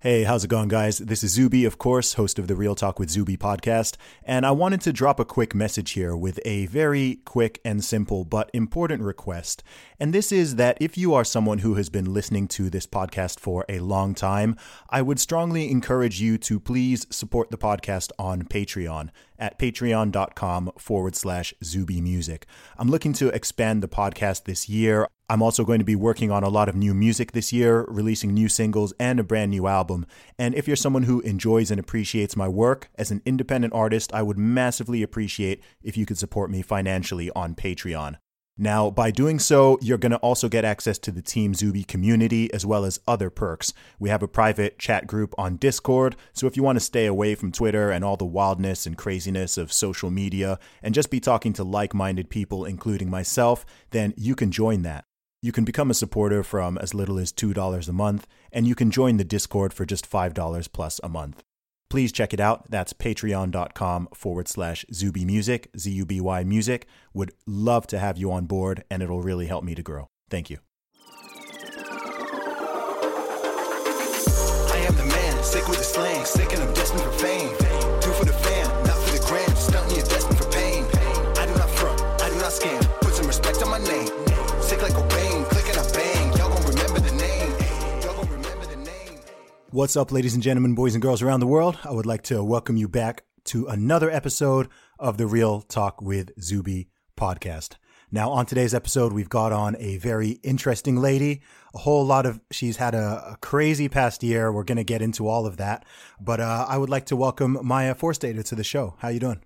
Hey, how's it going, guys? This is Zuby, of course, host of the Real Talk with Zuby podcast, and I wanted to drop a quick message here with a very quick and simple but important request. And this is that if you are someone who has been listening to this podcast for a long time, I would strongly encourage you to please support the podcast on Patreon at patreon.com forward slash Zuby Music. I'm looking to expand the podcast this year. I'm also going to be working on a lot of new music this year, releasing new singles and a brand new album. And if you're someone who enjoys and appreciates my work as an independent artist, I would massively appreciate if you could support me financially on Patreon. Now, by doing so, you're going to also get access to the Team Zuby community as well as other perks. We have a private chat group on Discord, so if you want to stay away from Twitter and all the wildness and craziness of social media and just be talking to like minded people, including myself, then you can join that. You can become a supporter from as little as $2 a month, and you can join the Discord for just $5 plus a month. Please check it out. That's patreon.com forward slash Zuby Music, Z U B Y Music. Would love to have you on board, and it'll really help me to grow. Thank you. I am the man, sick with the slang, sick and I'm destined for fame. For the fam, What's up, ladies and gentlemen, boys and girls around the world? I would like to welcome you back to another episode of the Real Talk with Zuby podcast. Now, on today's episode, we've got on a very interesting lady. A whole lot of, she's had a, a crazy past year. We're going to get into all of that. But uh, I would like to welcome Maya Forstater to the show. How you doing?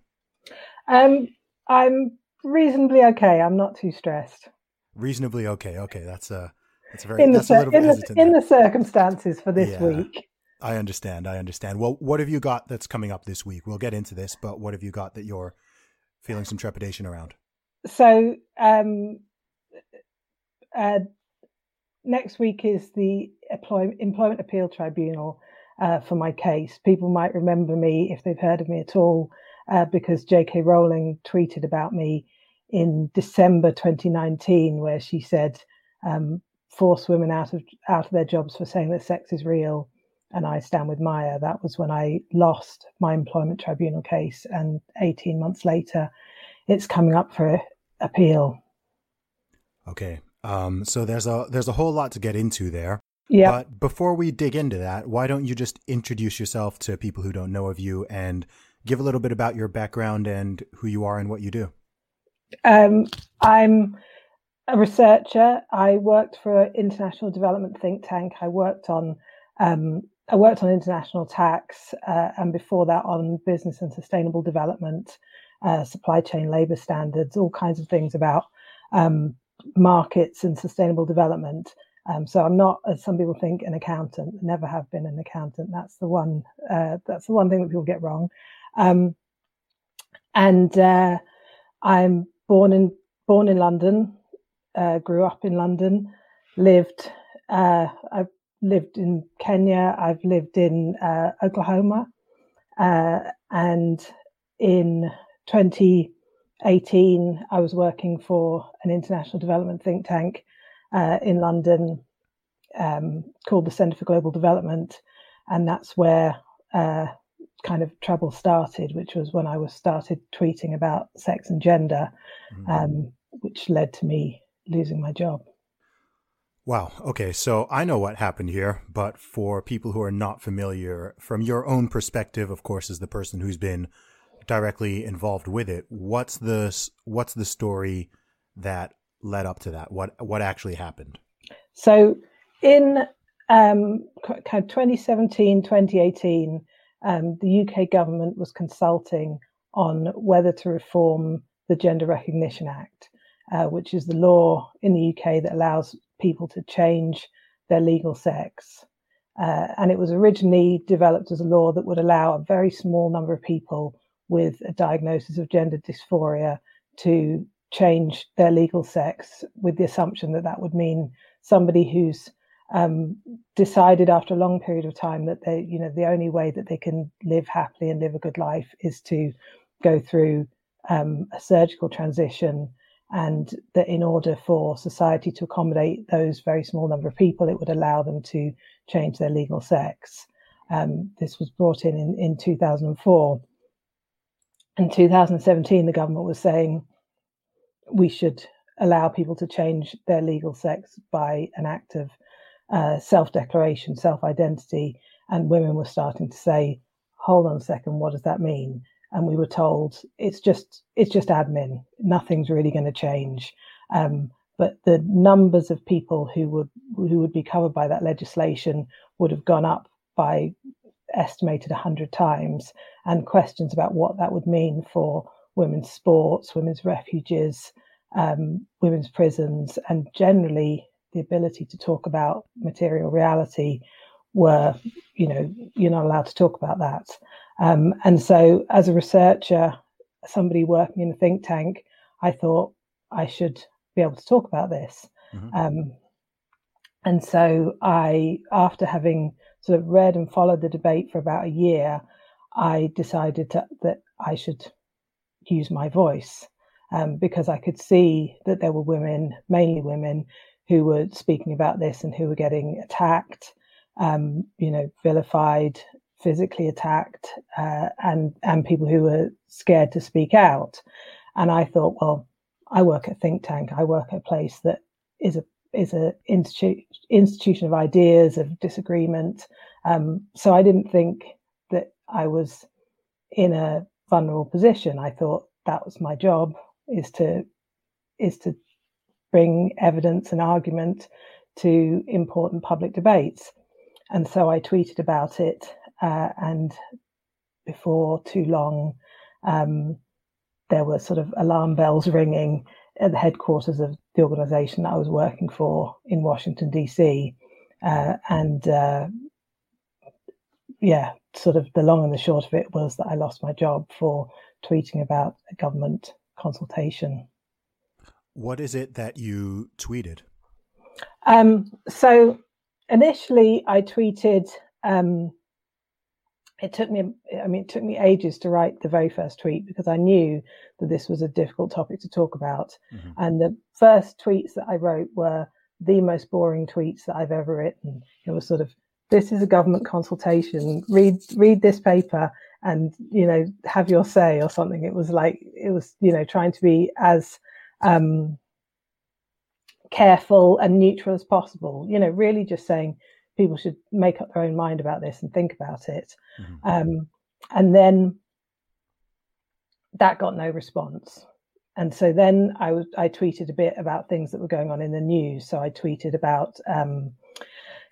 Um, I'm reasonably okay. I'm not too stressed Reasonably okay. Okay, that's a that's very in the in the, in the circumstances for this Yeah. week. I understand. I understand. Well, what have you got that's coming up this week? We'll get into this, but what have you got that you're feeling some trepidation around? So um, uh, next week is the Employment Appeal Tribunal uh, for my case. People might remember me if they've heard of me at all, uh, because J.K. Rowling tweeted about me in December 2019, where she said, um, "Force women out of out of their jobs for saying that sex is real." And I stand with Maya. That was when I lost my employment tribunal case, and 18 months later, it's coming up for appeal. Okay. Um, so there's a there's a whole lot to get into there. Yeah. But before we dig into that, why don't you just introduce yourself to people who don't know of you and give a little bit about your background and who you are and what you do? Um, I'm a researcher. I worked for an international development think tank. I worked on um, I worked on international tax, uh, and before that on business and sustainable development, uh, supply chain labor standards, all kinds of things about um, markets and sustainable development. Um, so I'm not, as some people think, an accountant. Never have been an accountant. That's the one. Uh, that's the one thing that people get wrong. Um, and uh, I'm born in born in London, uh, grew up in London, lived. Uh, I've lived in Kenya. I've lived in uh, Oklahoma, uh, and in 2018, I was working for an international development think tank uh, in London um, called the Centre for Global Development, and that's where uh, kind of trouble started, which was when I was started tweeting about sex and gender, Mhm. um, which led to me losing my job. Wow. Okay. So I know what happened here, but for people who are not familiar, from your own perspective, of course, as the person who's been directly involved with it, what's the what's the story that led up to that? What what actually happened? So in um, 2017, 2018, um, the UK government was consulting on whether to reform the Gender Recognition Act, uh, which is the law in the UK that allows people to change their legal sex. Uh, and it was originally developed as a law that would allow a very small number of people with a diagnosis of gender dysphoria to change their legal sex with the assumption that that would mean somebody who's um, decided after a long period of time that they, you know, the only way that they can live happily and live a good life is to go through um, a surgical transition and that in order for society to accommodate those very small number of people, it would allow them to change their legal sex. Um, this was brought in, in in 2004. In 2017, the government was saying we should allow people to change their legal sex by an act of uh, self declaration, self identity. And women were starting to say, hold on a second, what does that mean? And we were told it's just it's just admin. Nothing's really going to change. Um, but the numbers of people who would who would be covered by that legislation would have gone up by estimated 100 times and questions about what that would mean for women's sports women's refuges um, women's prisons and generally the ability to talk about material reality were you know you're not allowed to talk about that um, and so, as a researcher, somebody working in a think tank, I thought I should be able to talk about this. Mm-hmm. Um, and so, I, after having sort of read and followed the debate for about a year, I decided to, that I should use my voice um, because I could see that there were women, mainly women, who were speaking about this and who were getting attacked, um, you know, vilified, physically attacked uh, and and people who were scared to speak out. And I thought, well, I work at think tank. I work at a place that is a is a institu- institution of ideas of disagreement. Um, so I didn't think that I was in a vulnerable position. I thought that was my job is to is to bring evidence and argument to important public debates. And so I tweeted about it uh, and before too long, um, there were sort of alarm bells ringing at the headquarters of the organization that I was working for in Washington, D.C. Uh, and uh, yeah, sort of the long and the short of it was that I lost my job for tweeting about a government consultation. What is it that you tweeted? Um, so initially, I tweeted um, it took me i mean it took me ages to write the very first tweet because i knew that this was a difficult topic to talk about. Mm-hmm. and the first tweets that i wrote were the most boring tweets that i've ever written. It was sort of this is a government consultation. Read read this paper and you know have your say or something. It was like it was you know trying to be as um careful and neutral as possible you know really just saying people should make up their own mind about this and think about it. Mm-hmm. Um, and then that got no response. And so then I was I tweeted a bit about things that were going on in the news. So I tweeted about um,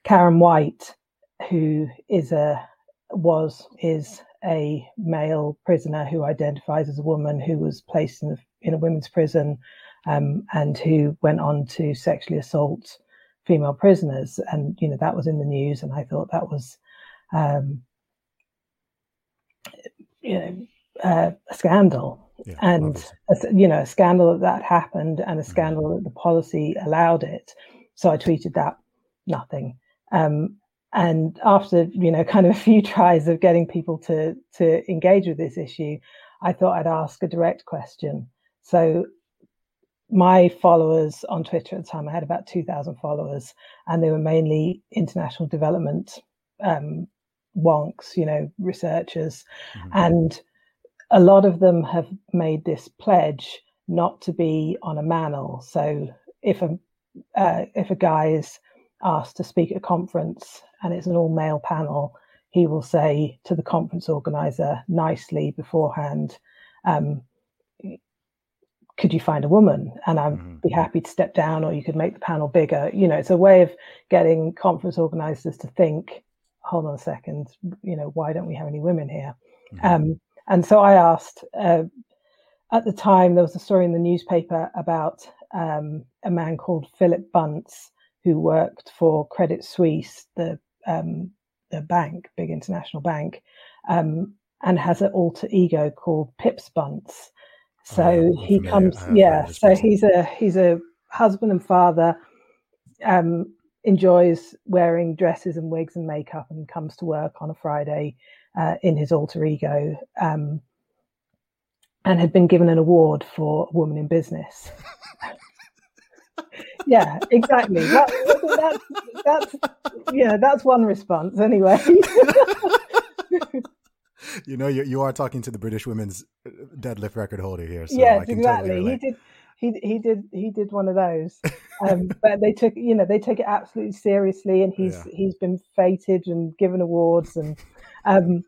Karen White, who is a was is a male prisoner who identifies as a woman who was placed in in a women's prison um, and who went on to sexually assault female prisoners, and you know that was in the news, and I thought that was, um, you know, uh, a scandal. Yeah, and a, you know a scandal that that happened and a mm-hmm. scandal mm-hmm. that the policy allowed it so i tweeted that nothing um, and after you know kind of a few tries of getting people to to engage with this issue i thought i'd ask a direct question so my followers on Twitter at the time, I had about 2,000 followers, and they were mainly international development um, wonks, you know, researchers. Mm-hmm. And a lot of them have made this pledge not to be on a manel. So if a uh, if a guy is asked to speak at a conference and it's an all male panel, he will say to the conference organizer nicely beforehand, um, could you find a woman and i'd mm-hmm. be happy to step down or you could make the panel bigger you know it's a way of getting conference organizers to think hold on a second you know why don't we have any women here mm-hmm. um, and so i asked uh, at the time there was a story in the newspaper about um, a man called philip bunce who worked for credit suisse the, um, the bank big international bank um, and has an alter ego called pips bunce so oh, he comes, yeah. So he's a he's a husband and father. Um, enjoys wearing dresses and wigs and makeup, and comes to work on a Friday uh, in his alter ego. Um, and had been given an award for woman in business. yeah, exactly. That, that's that's yeah, that's one response anyway. you know, you, you are talking to the British women's deadlift record holder here. So yes, exactly. Totally he did. He, he did he did one of those, um, but they took you know they take it absolutely seriously, and he's yeah. he's been feted and given awards, and um,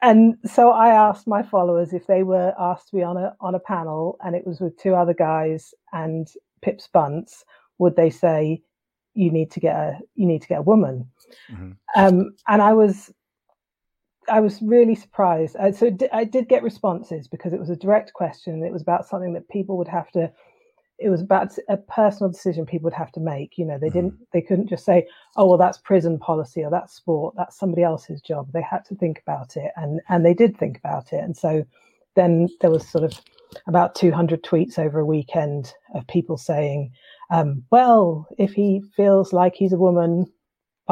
and so I asked my followers if they were asked to be on a on a panel, and it was with two other guys and Pips Bunce, would they say you need to get a you need to get a woman? Mm-hmm. Um, and I was I was really surprised. So I did get responses because it was a direct question. It was about something that people would have to. It was about a personal decision people would have to make. You know, they didn't. Mm-hmm. They couldn't just say, "Oh, well, that's prison policy or that's sport. That's somebody else's job." They had to think about it, and and they did think about it. And so then there was sort of about 200 tweets over a weekend of people saying, um, "Well, if he feels like he's a woman,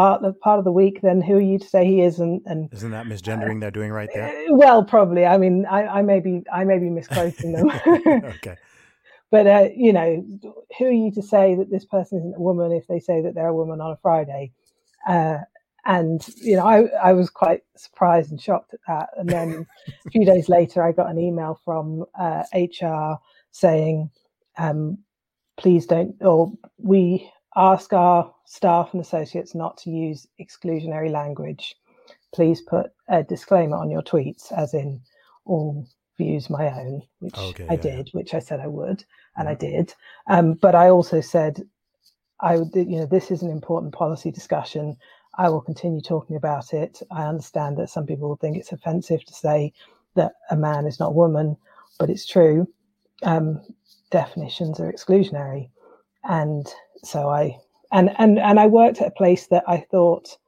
part of part of the week, then who are you to say he is? And, and isn't that misgendering uh, they're doing right there? Uh, well, probably. I mean, I, I may be I may be misquoting them. okay. But uh, you know, who are you to say that this person isn't a woman if they say that they're a woman on a Friday? Uh, and you know, I I was quite surprised and shocked at that. And then a few days later, I got an email from HR uh, saying, um, "Please don't," or we ask our staff and associates not to use exclusionary language. Please put a disclaimer on your tweets, as in all views my own, which okay, I yeah, did, yeah. which I said I would, and I mm-hmm. did. Um, but I also said, I would, you know, this is an important policy discussion. I will continue talking about it. I understand that some people will think it's offensive to say that a man is not a woman, but it's true. Um, definitions are exclusionary, and so I and and and I worked at a place that I thought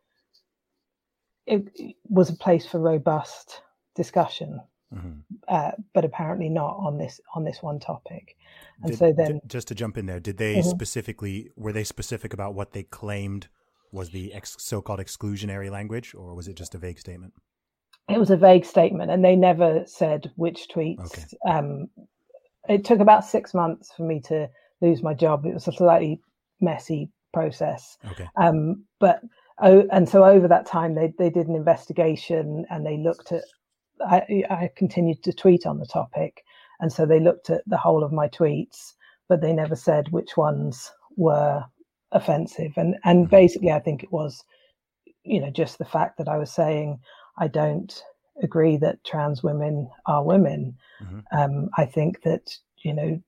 it was a place for robust discussion, mm-hmm. uh, but apparently not on this on this one topic. And did, so then, just to jump in there, did they mm-hmm. specifically were they specific about what they claimed was the ex- so-called exclusionary language, or was it just a vague statement? It was a vague statement, and they never said which tweets. Okay. Um, it took about six months for me to lose my job. It was a slightly messy process. Okay. Um, but oh, and so over that time, they they did an investigation and they looked at. I, I continued to tweet on the topic, and so they looked at the whole of my tweets, but they never said which ones were offensive. And and mm-hmm. basically, I think it was, you know, just the fact that I was saying I don't agree that trans women are women. Mm-hmm. Um, I think that you know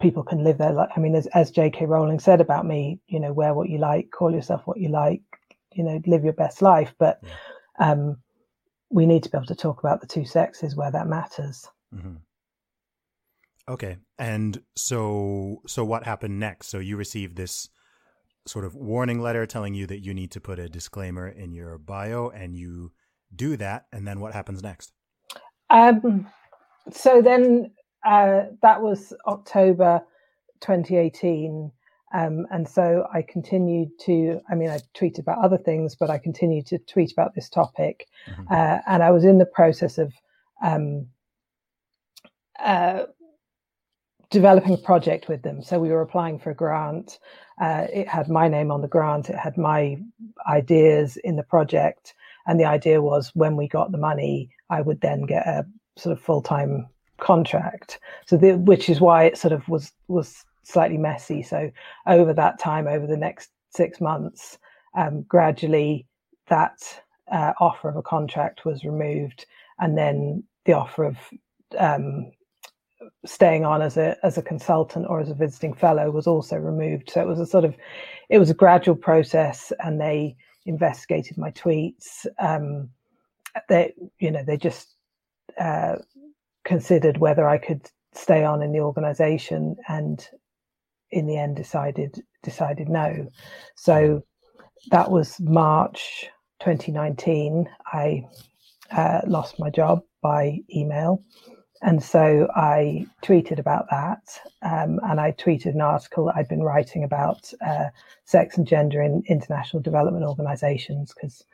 people can live their life. I mean, as, as J.K. Rowling said about me, you know, wear what you like, call yourself what you like, you know, live your best life. But yeah. um, we need to be able to talk about the two sexes where that matters. Mm-hmm. Okay, and so so what happened next? So you received this sort of warning letter telling you that you need to put a disclaimer in your bio, and you do that, and then what happens next? Um, so then uh, that was October 2018. Um, and so I continued to, I mean, I tweeted about other things, but I continued to tweet about this topic. Mm-hmm. Uh, and I was in the process of um, uh, developing a project with them. So we were applying for a grant. Uh, it had my name on the grant, it had my ideas in the project. And the idea was when we got the money, I would then get a sort of full time contract. So the, which is why it sort of was was slightly messy. So over that time, over the next six months, um, gradually that uh, offer of a contract was removed, and then the offer of um, staying on as a as a consultant or as a visiting fellow was also removed. So it was a sort of it was a gradual process, and they investigated my tweets. Um, they you know they just uh, considered whether I could stay on in the organisation, and in the end decided decided no. So that was March 2019. I uh, lost my job by email. And so I tweeted about that. Um, and I tweeted an article that I'd been writing about uh, sex and gender in international development organizations, because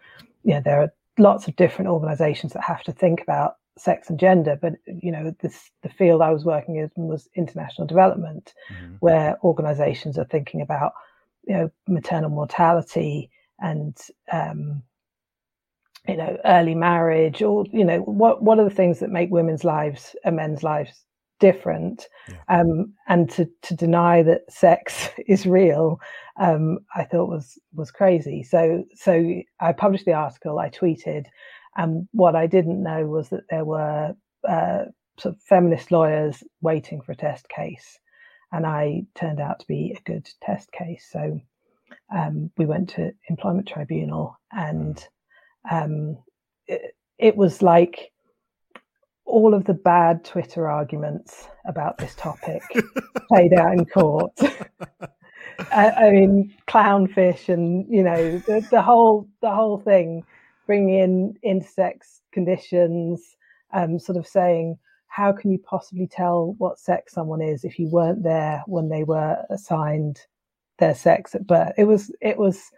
you know, there are lots of different organizations that have to think about sex and gender. But, you know, this, the field I was working in was international development, mm-hmm. where organizations are thinking about, you know, maternal mortality and um, you know early marriage or you know what what are the things that make women's lives and men's lives different yeah. um, and to to deny that sex is real um, i thought was was crazy so so i published the article i tweeted and what i didn't know was that there were uh, sort of feminist lawyers waiting for a test case. And i turned out to be a good test case. So um, we went to employment tribunal and mm. um, it, it was like all of the bad Twitter arguments about this topic played out in court. I, I, mean, clownfish, and you know the, the, whole the whole thing, bringing in intersex conditions, um, sort of saying how can you possibly tell what sex someone is if you weren't there when they were assigned their sex at birth? It was it was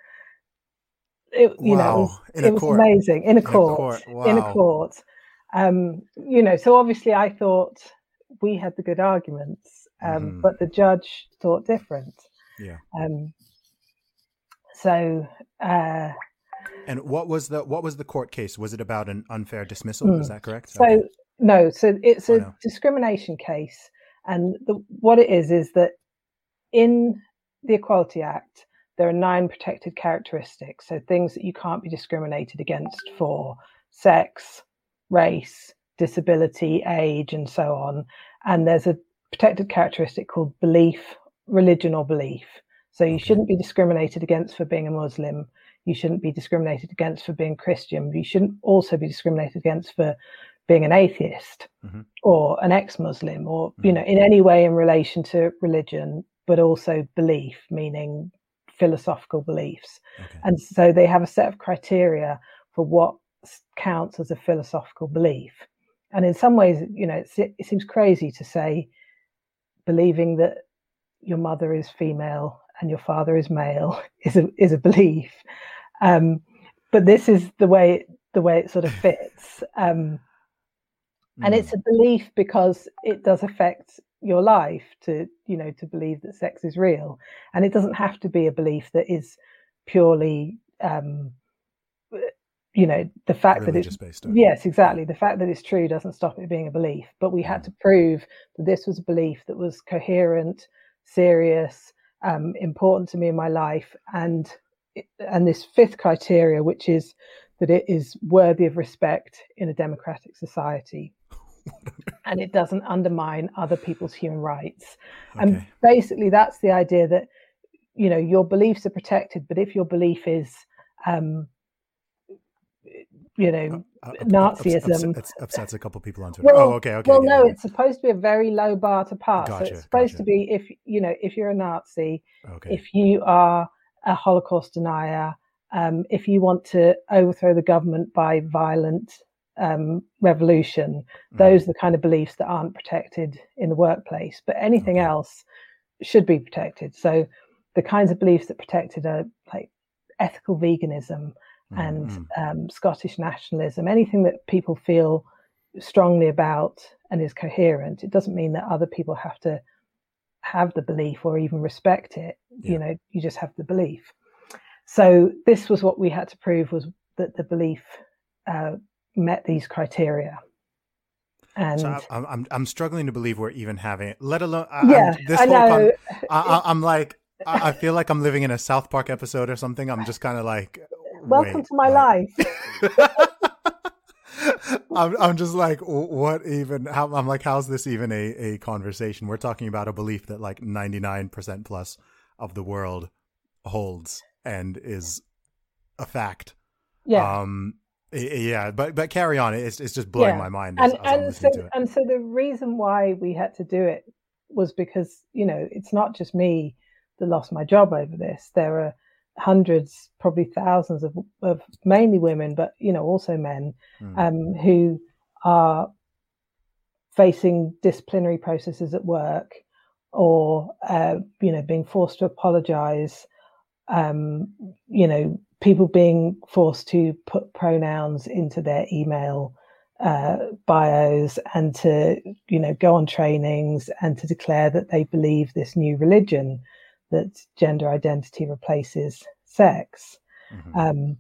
it, you wow. know, it was, it was amazing in a court. In a court. Wow. In a court. Um, you know, so obviously I thought we had the good arguments, um, mm. but the judge thought different. Yeah. Um, so. Uh, and what was the what was the court case? Was it about an unfair dismissal? Mm. Is that correct? So okay. no, so it's a oh, no. discrimination case, and the, what it is is that in the Equality Act, there are nine protected characteristics. So things that you can't be discriminated against for sex, race, disability, age, and so on. And there's a protected characteristic called belief, religion, or belief. So you shouldn't be discriminated against for being a Muslim. You shouldn't be discriminated against for being Christian. You shouldn't also be discriminated against for being an atheist mm-hmm. or an ex-Muslim or mm-hmm. you know in any way in relation to religion, but also belief, meaning philosophical beliefs. Okay. And so they have a set of criteria for what counts as a philosophical belief. And in some ways, you know, it seems crazy to say believing that your mother is female and your father is male is a is a belief. Um, but this is the way the way it sort of fits. Um, and it's hmm. a belief because it does affect your life to you know to believe that sex is real and it doesn't have to be a belief that is purely um you know the fact that it's based on. yes exactly the fact that it's true doesn't stop it being a belief but we had mm. to prove that this was a belief that was coherent serious um, important to me in my life and and this fifth criteria which is that it is worthy of respect in a democratic society and it doesn't undermine other people's human rights. Okay. And basically, that's the idea that you know your beliefs are protected, but if your belief is um, you know, uh, Nazism. It upsets a couple of people on Twitter. Well, oh, okay, okay. Well, no, it's supposed to be a very low bar to pass. Gotcha, so it's supposed gotcha. to be if you know if you're a Nazi, okay. if you are a Holocaust denier, um, if you want to overthrow the government by violent um, revolution. Mm. Those are the kind of beliefs that aren't protected in the workplace, but anything okay. else should be protected. So the kinds of beliefs that protected are like ethical veganism mm. And mm. um, Scottish nationalism, anything that people feel strongly about and is coherent. It doesn't mean that other people have to have the belief or even respect it. Yeah. You know, you just have the belief. So this was what we had to prove was that the belief uh, met these criteria. And So I'm, I'm I'm struggling to believe we're even having it, let alone I, yeah, I'm, this I whole con- know. I, I, I'm like I feel like I'm living in a South Park episode or something. I'm just kind of like, Welcome wait, to my like- life. I'm I'm just like, what even? How, I'm like, how's this even a a conversation? We're talking about a belief that like 99 percent plus of the world holds and is a fact. Yeah. Um. Yeah, but but carry on. It's it's just blowing Yeah. my mind as, and as and so listening to it. and so the reason why we had to do it was because you know it's not just me that lost my job over this there are hundreds probably thousands of, of mainly women but you know also men Mm. um, who are facing disciplinary processes at work or uh, you know being forced to apologize um, you know people being forced to put pronouns into their email uh, bios and to you know go on trainings and to declare that they believe this new religion that gender identity replaces sex Mhm. um,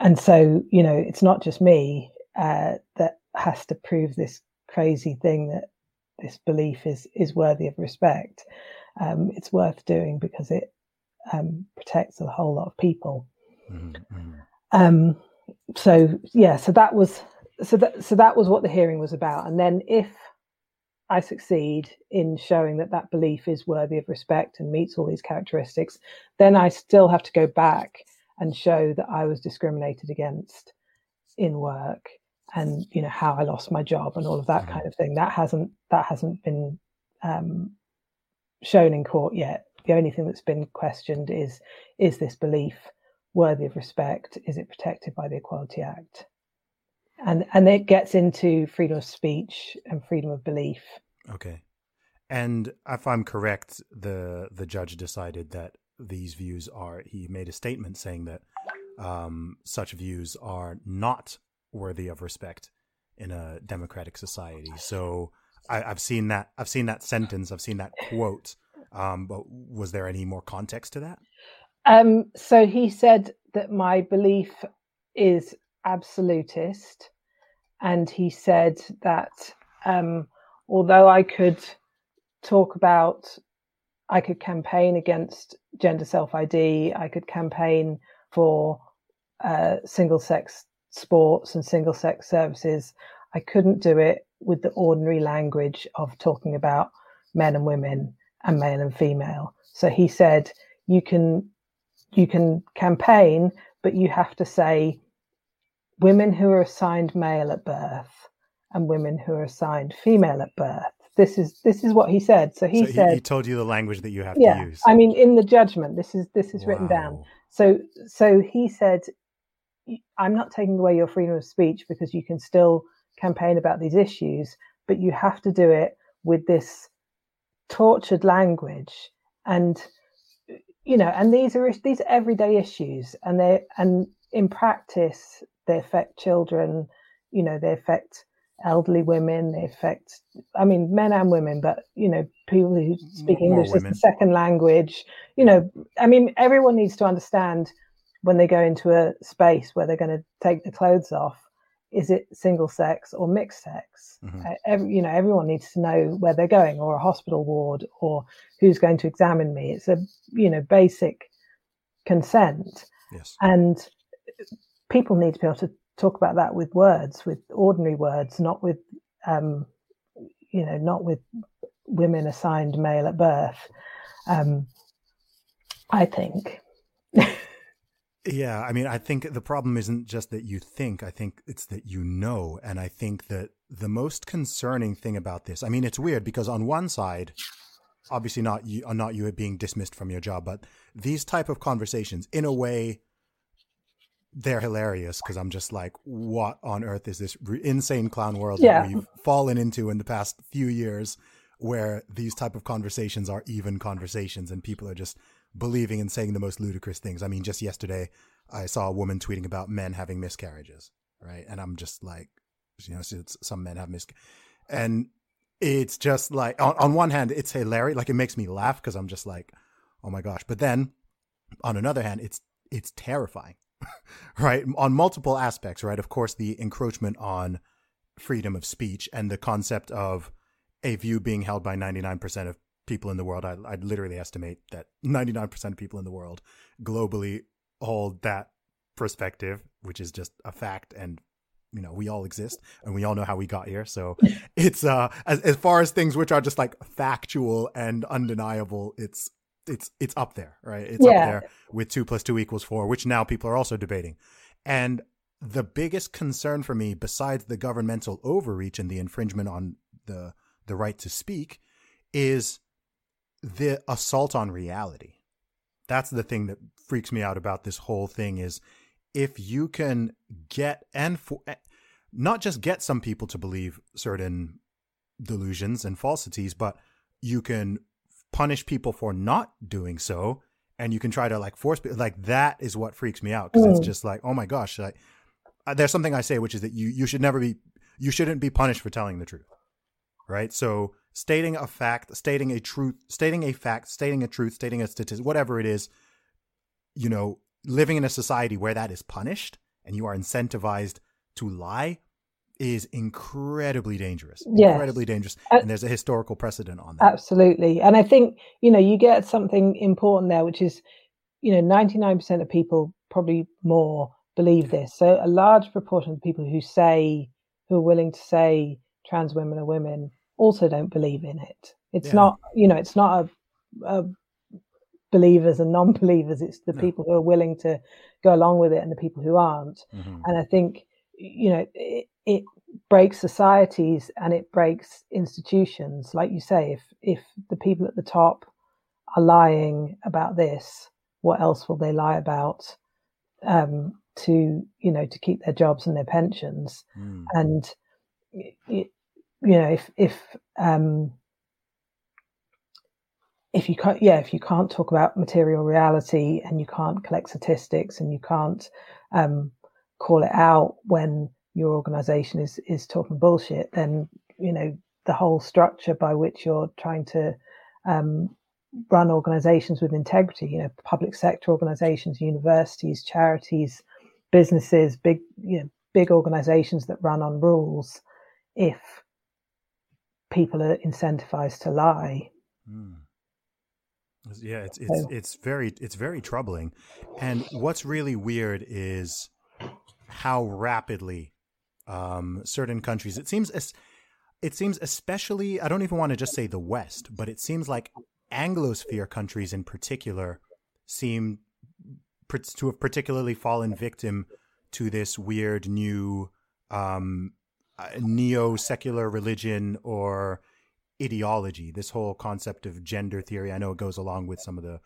and so you know it's not just me uh, that has to prove this crazy thing that this belief is is worthy of respect um, it's worth doing because it um, protects a whole lot of people Mhm, mhm. um, so yeah, so that was so that so that was what the hearing was about. And then if I succeed in showing that that belief is worthy of respect and meets all these characteristics, then I still have to go back and show that I was discriminated against in work and you know how I lost my job and all of that Mhm. kind of thing. That hasn't that hasn't been um, shown in court yet. The only thing that's been questioned is is this belief worthy of respect? Is it protected by the Equality Act? And and it gets into freedom of speech and freedom of belief. Okay. And if I'm correct, the the judge decided that these views are. He made a statement saying that um, such views are not worthy of respect in a democratic society. So I, I've seen that. I've seen that sentence. I've seen that quote. Um, but was there any more context to that? Um, so he said that my belief is absolutist, and he said that um, although I could talk about, I could campaign against gender self ID, I could campaign for uh, single sex sports and single sex services, I couldn't do it with the ordinary language of talking about men and women and male and female. So he said, you can you can campaign, but you have to say women who are assigned male at birth and women who are assigned female at birth. This is this is what he said. So he so said, he, he told you the language that you have yeah. to use. I mean, in the judgment, this is this is written down. So so he said, I'm not taking away your freedom of speech because you can still campaign about these issues, but you have to do it with this tortured language and you know and these are these are everyday issues and they and in practice they affect children you know they affect elderly women they affect i mean men and women but you know people who speak More english as a second language you know i mean everyone needs to understand when they go into a space where they're going to take the clothes off is it single sex or mixed sex Mhm. uh, every, you know everyone needs to know where they're going or a hospital ward or who's going to examine me it's a you know basic consent Yes. and people need to be able to talk about that with words with ordinary words not with um you know not with women assigned male at birth um i think Yeah, I mean, I think the problem isn't just that you think, I think it's that you know. And I think that the most concerning thing about this, I mean, it's weird because on one side, obviously not you, not you being dismissed from your job, but these type of conversations, in a way, they're hilarious because I'm just like, what on earth is this re- insane clown world Yeah. that we've fallen into in the past few years where these type of conversations are even conversations and people are just believing and saying the most ludicrous things. I mean, just yesterday, I saw a woman tweeting about men having miscarriages, right? And I'm just like, you know, some men have miscarriages, and it's just like on, on one hand, it's hilarious, like it makes me laugh because I'm just like, oh my gosh. But then, on another hand, it's it's terrifying, right? On multiple aspects, right? Of course, the encroachment on freedom of speech and the concept of a view being held by 99% of people in the world. I, I'd literally estimate that 99% of people in the world globally hold that perspective, which is just a fact and you know we all exist and we all know how we got here so it's uh as, as far as things which are just like factual and undeniable it's it's it's up there right? It's Yeah. up there with two plus two equals four which now people are also debating. And the biggest concern for me besides the governmental overreach and the infringement on the the right to speak is the assault on reality. That's the thing that freaks me out about this whole thing is if you can get and for, eh, not just get some people to believe certain delusions and falsities but you can punish people for not doing so and you can try to like force people like that is what freaks me out because it's Mm. just like oh my gosh like uh, there's something i say which is that you you should never be you shouldn't be punished for telling the truth right so stating a fact stating a truth stating a fact stating a truth stating a statistic whatever it is you know living in a society where that is punished and you are incentivized to lie is incredibly dangerous Yes. incredibly dangerous Uh, and there's a historical precedent on that Absolutely. And I think, you know, you get something important there, which is, you know, 99% of people, probably more, believe this. So a large proportion of people who say, who are willing to say trans women are women, also don't believe in it. It's Yeah. not, you know, it's not a, a believers and non believers. It's the No. people who are willing to go along with it and the people who aren't. Mhm. And I think, you know, it, it breaks societies and it breaks institutions. Like you say, if if the people at the top are lying about this, what else will they lie about um, to you know to keep their jobs and their pensions? Mm. And you know, if if um, if you can't, yeah, if you can't talk about material reality and you can't collect statistics and you can't um, call it out when your organization is is talking bullshit, then you know the whole structure by which you're trying to um, run organizations with integrity, you know, public sector organizations, universities, charities, businesses, big you know big organizations that run on rules, if people are incentivized to lie. Mm. Yeah, it's it's it's very it's very troubling. And what's really weird is how rapidly um, certain countries. It seems it seems especially. I don't even want to just say the West, but it seems like Anglosphere countries in particular seem to have particularly fallen victim to this weird new um, neo secular religion or ideology, this whole concept of gender theory. I know it goes along with some of the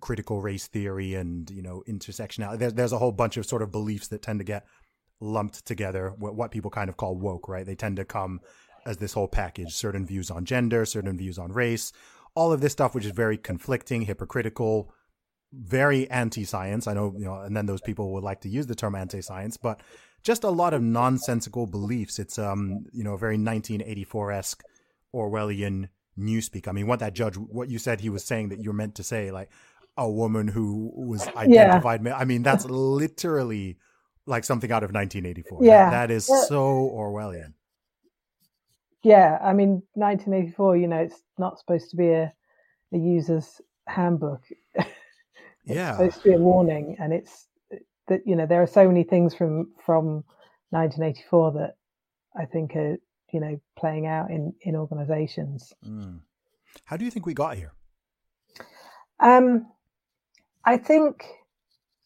critical race theory and you know intersectionality. There's there's a whole bunch of sort of beliefs that tend to get lumped together. What what people kind of call woke, right? They tend to come as this whole package. Certain views on gender, certain views on race, all of this stuff, which is very conflicting, hypocritical, very anti-science. I know you know, and then those people would like to use the term anti-science, but just a lot of nonsensical beliefs. It's um you know very 1984 esque Orwellian newspeak. I mean, what that judge, what you said he was saying that you're meant to say, like a woman who was identified. ma- I mean, that's literally like something out of 1984. That- Yeah. that is Yeah. so Orwellian. Yeah, I mean, 1984. You know, it's not supposed to be a, a user's handbook. Yeah. Supposed to be a warning, and it's that you know there are so many things from from 1984 that I think are you know playing out in in organizations. Mm. How do you think we got here? Um, I think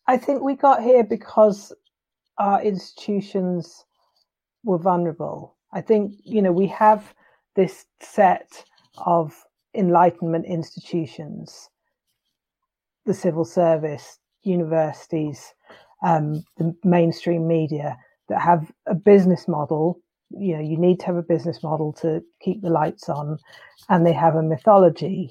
I think we got here because our institutions were vulnerable. I think you know we have this set of enlightenment institutions, the civil service, universities, um, the mainstream media that have a business model. You know, you need to have a business model to keep the lights on, and they have a mythology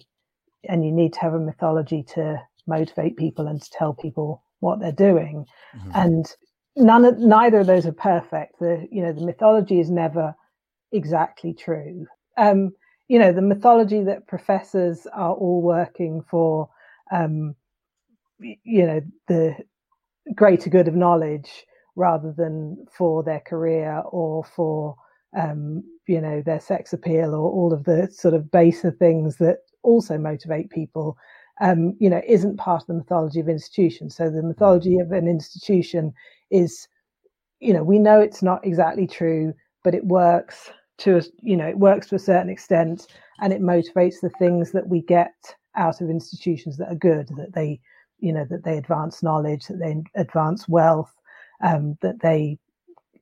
and you need to have a mythology to motivate people and to tell people what they're doing Mhm. and none of neither of those are perfect the you know the mythology is never exactly true um you know the mythology that professors are all working for um you know the greater good of knowledge rather than for their career or for um, you know, their sex appeal or all of the sort of baser things that also motivate people, um, you know, isn't part of the mythology of institutions. So the mythology of an institution is, you know, we know it's not exactly true, but it works to a, you know, it works to a certain extent, and it motivates the things that we get out of institutions that are good, that they, you know, that they advance knowledge, that they advance wealth, um, that they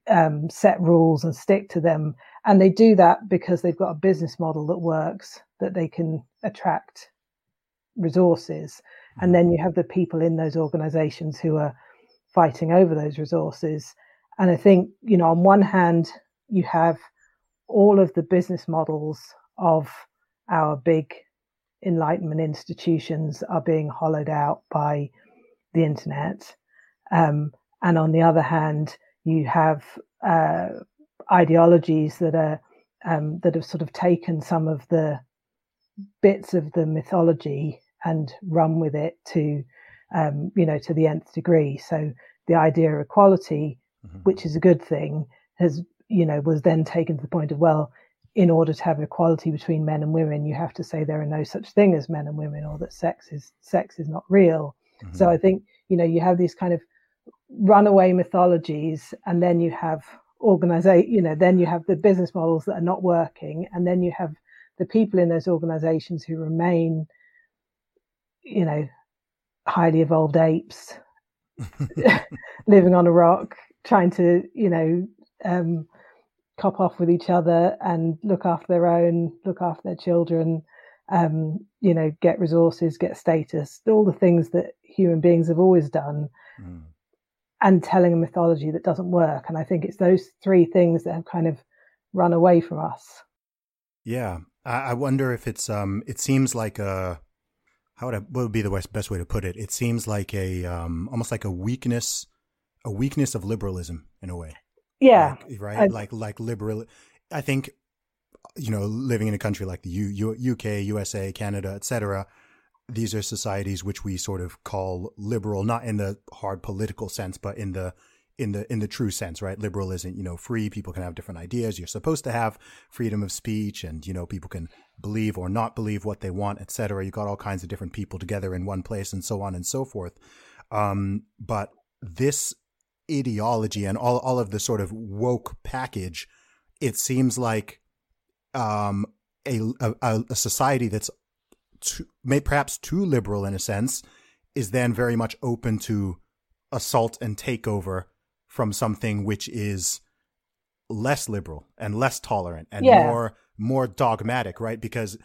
um, set rules and stick to them. And they do that because they've got a business model that works, that they can attract resources. And then you have the people in those organizations who are fighting over those resources. And I think, you know, on one hand, you have all of the business models of our big enlightenment institutions are being hollowed out by the internet. Um, and on the other hand, you have uh, ideologies that are um, that have sort of taken some of the bits of the mythology and run with it to um, you know to the nth degree. So the idea of equality, mm-hmm. which is a good thing, has you know was then taken to the point of well, in order to have equality between men and women, you have to say there are no such thing as men and women, or that sex is sex is not real. Mm-hmm. So I think you know you have these kind of runaway mythologies and then you have organization you know then you have the business models that are not working and then you have the people in those organizations who remain you know highly evolved apes living on a rock trying to you know um, cop off with each other and look after their own look after their children um, you know get resources get status all the things that human beings have always done mm and telling a mythology that doesn't work. And I think it's those three things that have kind of run away from us. Yeah, I wonder if it's um. It seems like a how would I, what would be the best best way to put it? It seems like a um almost like a weakness, a weakness of liberalism in a way. Yeah. Like, right. I, like like liberal. I think you know living in a country like the U, U, UK, USA, Canada, etc these are societies which we sort of call liberal, not in the hard political sense, but in the in the in the true sense, right? Liberal isn't, you know, free. People can have different ideas. You're supposed to have freedom of speech, and you know, people can believe or not believe what they want, etc. You got all kinds of different people together in one place, and so on and so forth. Um, but this ideology and all all of the sort of woke package, it seems like um, a, a, a society that's too, may perhaps too liberal in a sense, is then very much open to assault and takeover from something which is less liberal and less tolerant and yeah. more more dogmatic, right? Because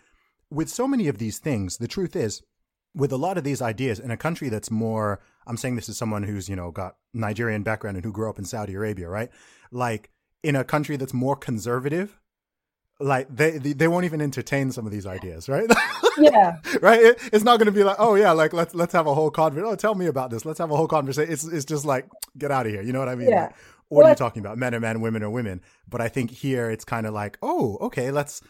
with so many of these things, the truth is, with a lot of these ideas in a country that's more I'm saying this as someone who's, you know, got Nigerian background and who grew up in Saudi Arabia, right? Like in a country that's more conservative, like they they won't even entertain some of these ideas, right? Yeah. right. It, it's not going to be like, oh yeah, like let's let's have a whole conversation. Oh, tell me about this. Let's have a whole conversation. It's it's just like get out of here. You know what I mean? Yeah. Like, what are you talking about? Men are men, women are women. But I think here it's kind of like, oh, okay, let's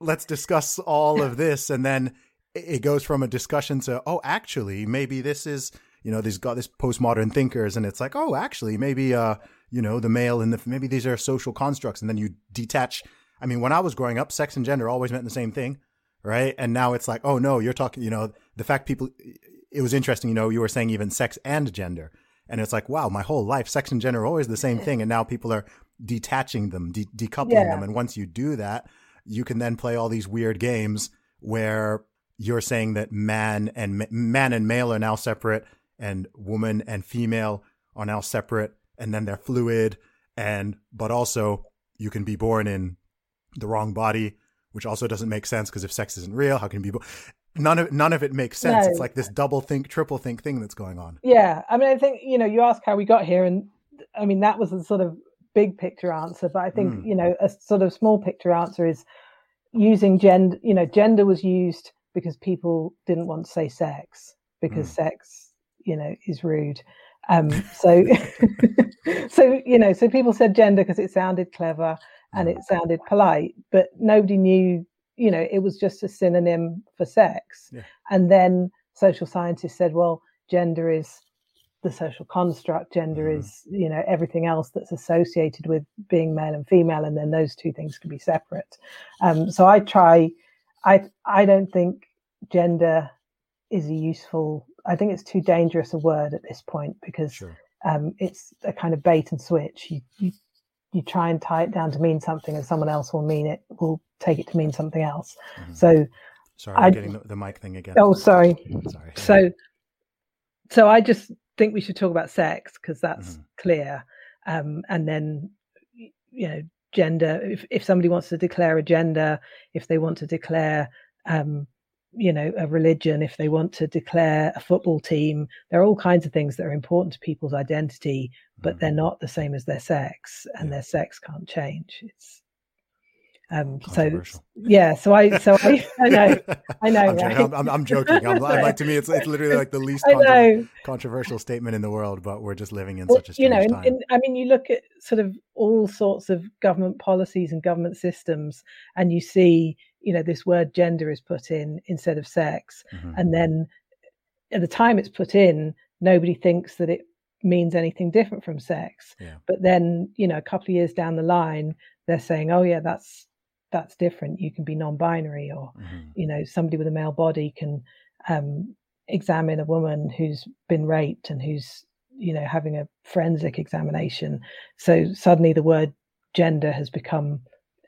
let's discuss all of this, and then it goes from a discussion to, oh, actually, maybe this is, you know, these got this postmodern thinkers, and it's like, oh, actually, maybe, uh, you know, the male and the maybe these are social constructs, and then you detach I mean, when I was growing up, sex and gender always meant the same thing, right? And now it's like, oh no, you're talking, you know, the fact people, it was interesting, you know, you were saying even sex and gender. And it's like, wow, my whole life, sex and gender are always the same thing. And now people are detaching them, de- decoupling yeah. them. And once you do that, you can then play all these weird games where you're saying that man and man and male are now separate and woman and female are now separate and then they're fluid and but also you can be born in the wrong body, which also doesn't make sense because if sex isn't real, how can it be? None of none of it makes sense. No. It's like this double think, triple think thing that's going on. Yeah, I mean, I think you know, you ask how we got here, and I mean that was a sort of big picture answer, but I think mm. you know a sort of small picture answer is using gender. You know, gender was used because people didn't want to say sex because mm. sex, you know, is rude. Um, so, so you know, so people said gender because it sounded clever and it sounded polite, but nobody knew, you know, it was just a synonym for sex. Yeah. And then social scientists said, well, gender is the social construct. Gender mm. is, you know, everything else that's associated with being male and female, and then those two things can be separate. Um, so I try. I I don't think gender is a useful. I think it's too dangerous a word at this point because sure. um, it's a kind of bait and switch. You, you you try and tie it down to mean something, and someone else will mean it will take it to mean something else. Mm-hmm. So sorry, I'm I, getting the, the, mic thing again. Oh, sorry. Sorry. So so I just think we should talk about sex because that's mm-hmm. clear. Um, and then, you know, gender. If if somebody wants to declare a gender, if they want to declare, um, you know, a religion, if they want to declare a football team, there are all kinds of things that are important to people's identity, but mm-hmm. they're not the same as their sex, and yeah. their sex can't change. It's um, so yeah, so I, so I, I know, I know. I'm, right? I'm, I'm, I'm, joking. I'm, like to me, it's it's literally like the least contra- controversial statement in the world, but we're just living in well, such a you know. I mean, you look at sort of all sorts of government policies and government systems, and you see, you know, this word gender is put in instead of sex, mm-hmm. and then at the time it's put in, nobody thinks that it means anything different from sex. Yeah. But then, you know, a couple of years down the line, they're saying, "Oh yeah, that's that's different. You can be non-binary, or mm-hmm. you know, somebody with a male body can um, examine a woman who's been raped and who's you know having a forensic examination. So suddenly, the word gender has become,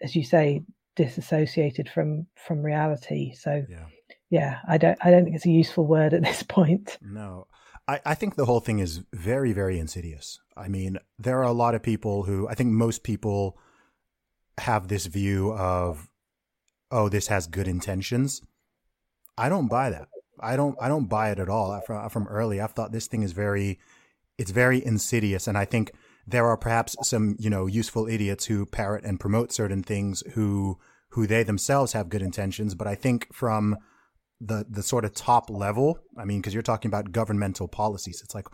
as you say, disassociated from from reality. So yeah, yeah I don't I don't think it's a useful word at this point. No. I, I think the whole thing is very, very insidious. I mean, there are a lot of people who I think most people have this view of, oh, this has good intentions. I don't buy that. I don't. I don't buy it at all. From from early, I've thought this thing is very, it's very insidious, and I think there are perhaps some you know useful idiots who parrot and promote certain things who who they themselves have good intentions. But I think from the the sort of top level, I mean, because you're talking about governmental policies, it's like,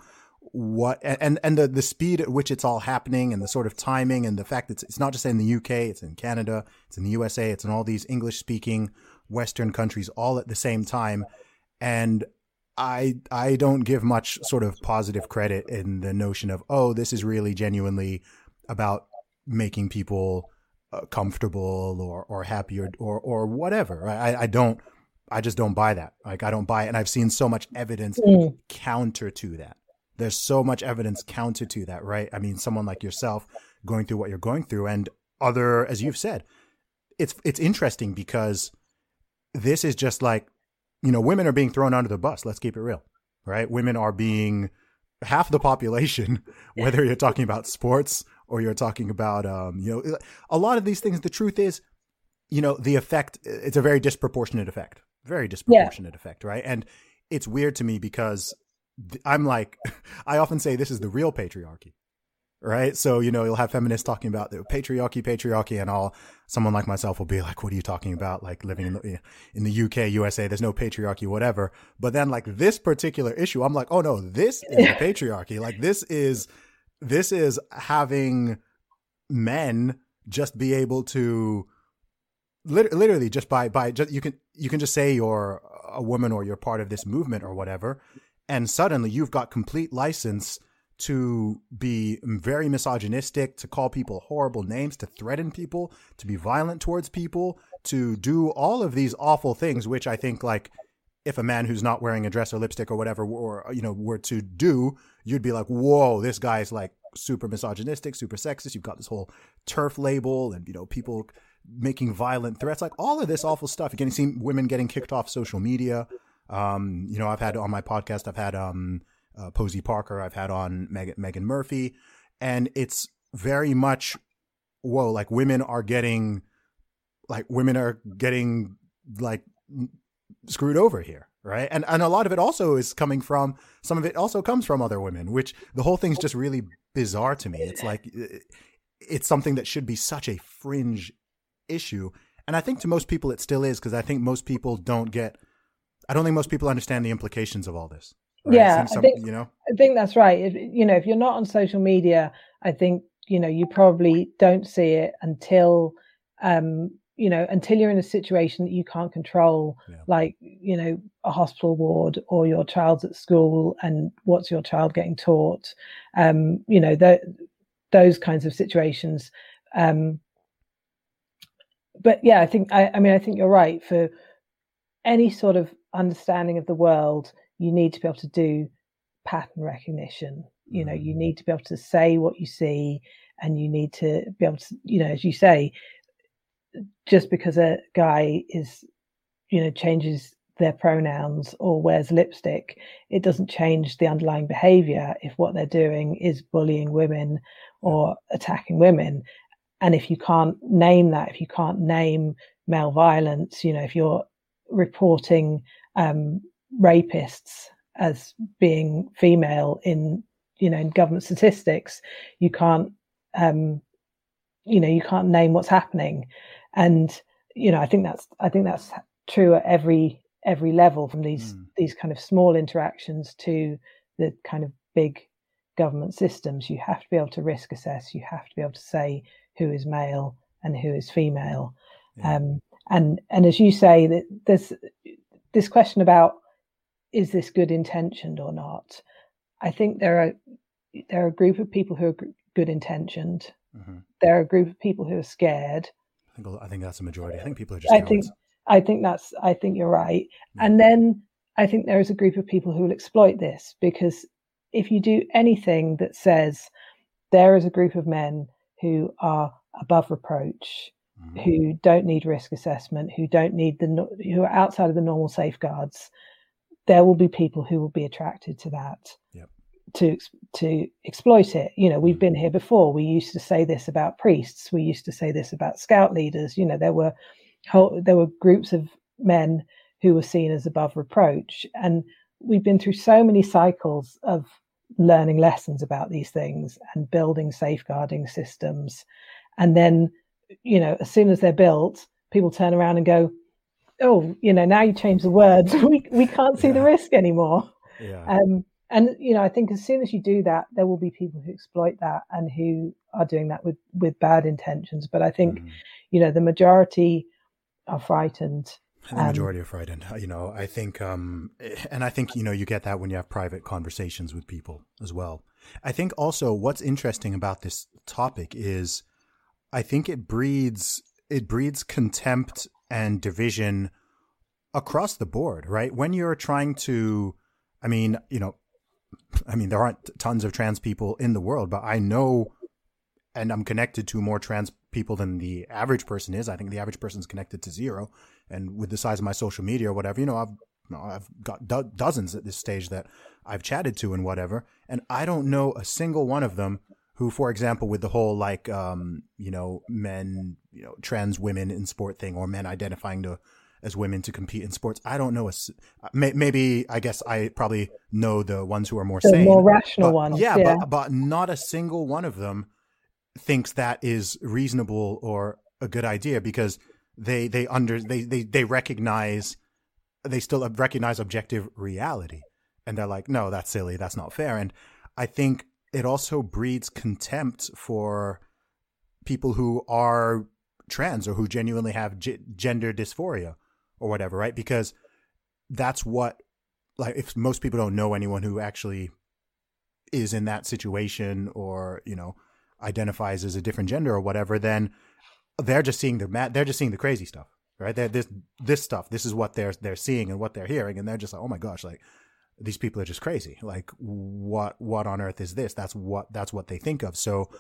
what and and the the speed at which it's all happening and the sort of timing and the fact that it's, it's not just in the UK, it's in Canada, it's in the USA, it's in all these English speaking Western countries all at the same time, and I I don't give much sort of positive credit in the notion of oh this is really genuinely about making people comfortable or or happy or or, or whatever. I I don't I just don't buy that. Like I don't buy it, and I've seen so much evidence mm. counter to that there's so much evidence counter to that, right? I mean, someone like yourself going through what you're going through and other, as you've said, it's, it's interesting because this is just like, you know, women are being thrown under the bus. Let's keep it real, right? Women are being half the population, whether you're talking about sports or you're talking about, um, you know, a lot of these things. The truth is, you know, the effect, it's a very disproportionate effect, very disproportionate yeah. effect, right? And it's weird to me because I'm like, I often say this is the real patriarchy, right? So, you know, you'll have feminists talking about the patriarchy, patriarchy, and all. Someone like myself will be like, what are you talking about? Like living in the, in the UK, USA, there's no patriarchy, whatever. But then like this particular issue, I'm like, oh no, this is the patriarchy. Like this is, this is having men just be able to literally just by, by just, you can, you can just say you're a woman or you're part of this movement or whatever and suddenly you've got complete license to be very misogynistic, to call people horrible names, to threaten people, to be violent towards people, to do all of these awful things, which I think like if a man who's not wearing a dress or lipstick or whatever or you know were to do, you'd be like, "Whoa, this guy's like super misogynistic, super sexist. You've got this whole TERF label and you know people making violent threats, like all of this awful stuff. You're getting seen women getting kicked off social media. Um, you know, I've had on my podcast, I've had um, uh, Posie Parker, I've had on Megan, Meghan Murphy, and it's very much whoa, like women are getting, like women are getting like screwed over here, right? And and a lot of it also is coming from some of it also comes from other women, which the whole thing's just really bizarre to me. It's like it's something that should be such a fringe issue, and I think to most people it still is because I think most people don't get I don't think most people understand the implications of all this. Right? Yeah, some, I think, you know, I think that's right. If, you know, if you're not on social media, I think you know you probably don't see it until um, you know, until you're in a situation that you can't control, Yeah. like, you know, a hospital ward or your child's at school and what's your child getting taught, um, you know, tho- those kinds of situations. Um, but yeah, I think, I, I mean, I think you're right. For any sort of understanding of the world, you need to be able to do pattern recognition. You know, you need to be able to say what you see and you need to be able to, you know, as you say, just because a guy is, you know, changes their pronouns or wears lipstick, it doesn't change the underlying behavior if what they're doing is bullying women or attacking women. And if you can't name that, if you can't name male violence, you know, if you're reporting um, rapists as being female in, you know, in government statistics, you can't, um, you know, you can't name what's happening and you know i think that's i think that's true at every every level from these Mm. these kind of small interactions to the kind of big government systems you have to be able to risk assess you have to be able to say who is male and who is female Yeah. um and and as you say that there's this question about is this good intentioned or not i think there are there are a group of people who are good intentioned Mhm. there are a group of people who are scared I think I think that's the majority. I think people are just. I think. I think that's I think you're right. Yeah. And then I think there is a group of people who will exploit this because if you do anything that says there is a group of men who are above reproach, Mhm. who don't need risk assessment, who don't need the who are outside of the normal safeguards, there will be people who will be attracted to that. To to exploit it, you know, we've Mhm. been here before. We used to say this about priests. We used to say this about scout leaders. You know, there were whole, there were groups of men who were seen as above reproach, and we've been through so many cycles of learning lessons about these things and building safeguarding systems, and then, you know, as soon as they're built, people turn around and go, "Oh, you know, now you change the words. we we can't see the risk anymore." Yeah. Um, and you know, I think as soon as you do that, there will be people who exploit that and who are doing that with with bad intentions. But I think Mhm. you know the majority are frightened. The Um, majority are frightened. uh, You know, I think, um, and I think, you know, you get that when you have private conversations with people as well. I think also what's interesting about this topic is I think it breeds, it breeds contempt and division across the board, right? When you're trying to, I mean, you know, I mean, there aren't tons of trans people in the world, but I know and I'm connected to more trans people than the average person is. I think the average person's connected to zero. And with the size of my social media or whatever, you know, I've I've got do- dozens at this stage that I've chatted to and whatever, and I don't know a single one of them who, for example, with the whole like, um, you know, men, you know, trans women in sport thing, or men identifying to as women to compete in sports. I don't know a maybe I guess I probably know the ones who are more The sane, more rational but- ones, Yeah, yeah. But, but not a single one of them thinks that is reasonable or a good idea because they they under they they they recognize they still recognize objective reality and they're like no that's silly that's not fair and i think it also breeds contempt for people who are trans or who genuinely have g- gender dysphoria or whatever right? Because that's what like if most people don't know anyone who actually is in that situation or you know identifies as a different gender or whatever then they're just seeing the mad, they're just seeing the crazy stuff right? They're this this stuff this is what they're they're seeing and what they're hearing and they're just like oh my gosh like these people are just crazy. Like what what on earth is this? That's what that's what they think of. So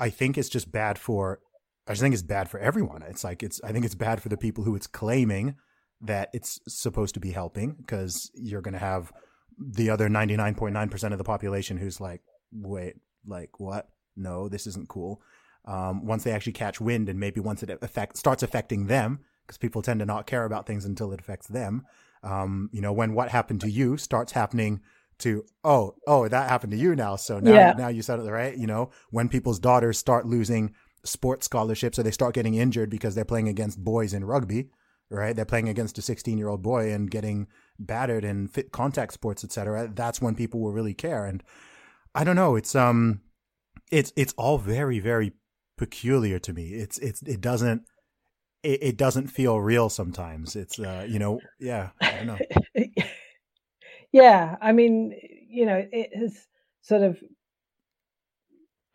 i think it's just bad for i just think it's bad for everyone. It's like it's i think it's bad for the people who it's claiming that it's supposed to be helping because you're going to have the other 99.9% of the population who's like wait like what? No this isn't cool. Um, once they actually catch wind and maybe once it affect, starts affecting them because people tend to not care about things until it affects them um, you know when what happened to you starts happening to oh oh that happened to you now so now Yeah. now you said it right you know when people's daughters start losing sports scholarships or they start getting injured because they're playing against boys in rugby right they're playing against a 16 year old boy and getting battered in fit contact sports etc that's when people will really care and i don't know it's um it's it's all very very peculiar to me it's it's it doesn't it, doesn't feel real sometimes. It's uh, you know, yeah, I know. yeah, I mean, you know, it has sort of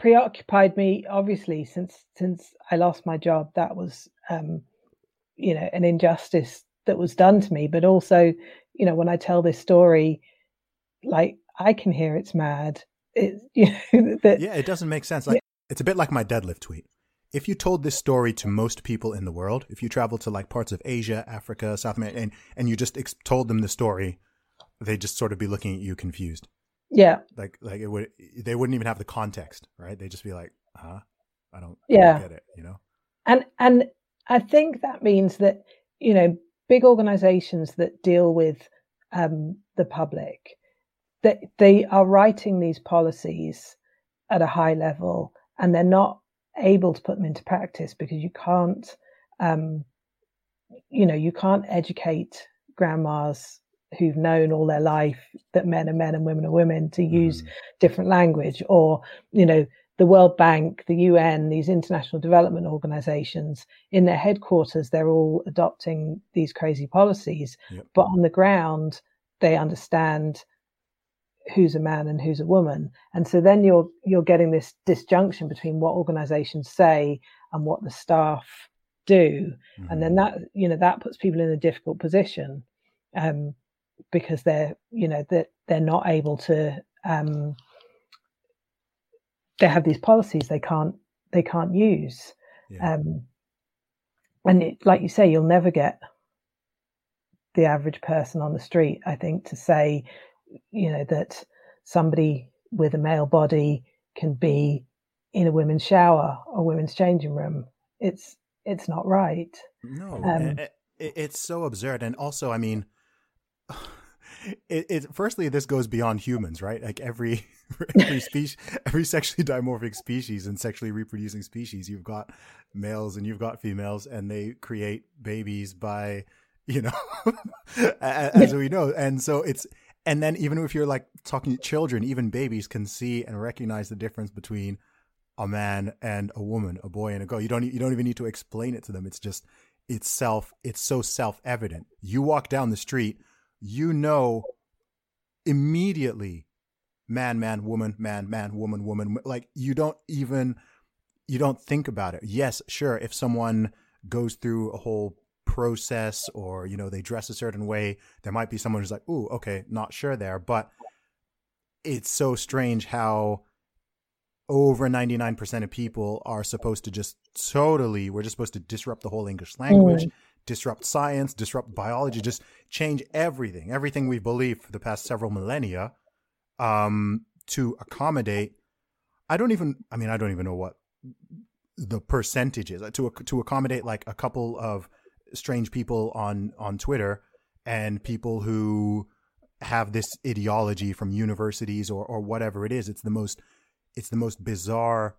preoccupied me obviously since since I lost my job. That was um, you know, an injustice that was done to me, but also, you know, when I tell this story, like I can hear it's mad. It, you know, that, yeah, it doesn't make sense. Like yeah. it's a bit like my deadlift tweet if you told this story to most people in the world, if you traveled to like parts of Asia, Africa, South America, and, and you just ex- told them the story, they'd just sort of be looking at you confused. Yeah. Like, like it would, they wouldn't even have the context, right? They'd just be like, huh? I don't, yeah. I don't get it, you know? And, and I think that means that, you know, big organizations that deal with um, the public, that they are writing these policies at a high level and they're not able to put them into practice because you can't um, you know you can't educate grandmas who've known all their life that men are men and women are women to use mm. different language or you know the world bank the un these international development organizations in their headquarters they're all adopting these crazy policies yep. but on the ground they understand who's a man and who's a woman and so then you're you're getting this disjunction between what organizations say and what the staff do mm-hmm. and then mm-hmm. that you know that puts people in a difficult position um, because they're you know that they're, they're not able to um, they have these policies they can't they can't use yeah. um, and it, like you say you'll never get the average person on the street i think to say you know that somebody with a male body can be in a women's shower or women's changing room. It's it's not right. No, um, it, it, it's so absurd. And also, I mean, it, it, firstly this goes beyond humans, right? Like every every species, every sexually dimorphic species and sexually reproducing species, you've got males and you've got females, and they create babies by you know as we know, and so it's and then even if you're like talking to children, even babies can see and recognize the difference between a man and a woman, a boy and a girl. You don't you don't even need to explain it to them. It's just it's self it's so self evident. You walk down the street, you know immediately man man woman man man woman woman like you don't even you don't think about it. Yes, sure, if someone goes through a whole process or you know they dress a certain way there might be someone who's like ooh okay not sure there but it's so strange how over 99% of people are supposed to just totally we're just supposed to disrupt the whole english language mm. Disrupt science disrupt biology just change everything everything we believe for the past several millennia um to accommodate i don't even i mean i don't even know what the percentage is to to accommodate like a couple of strange people on on Twitter and people who have this ideology from universities or or whatever it is. It's the most it's the most bizarre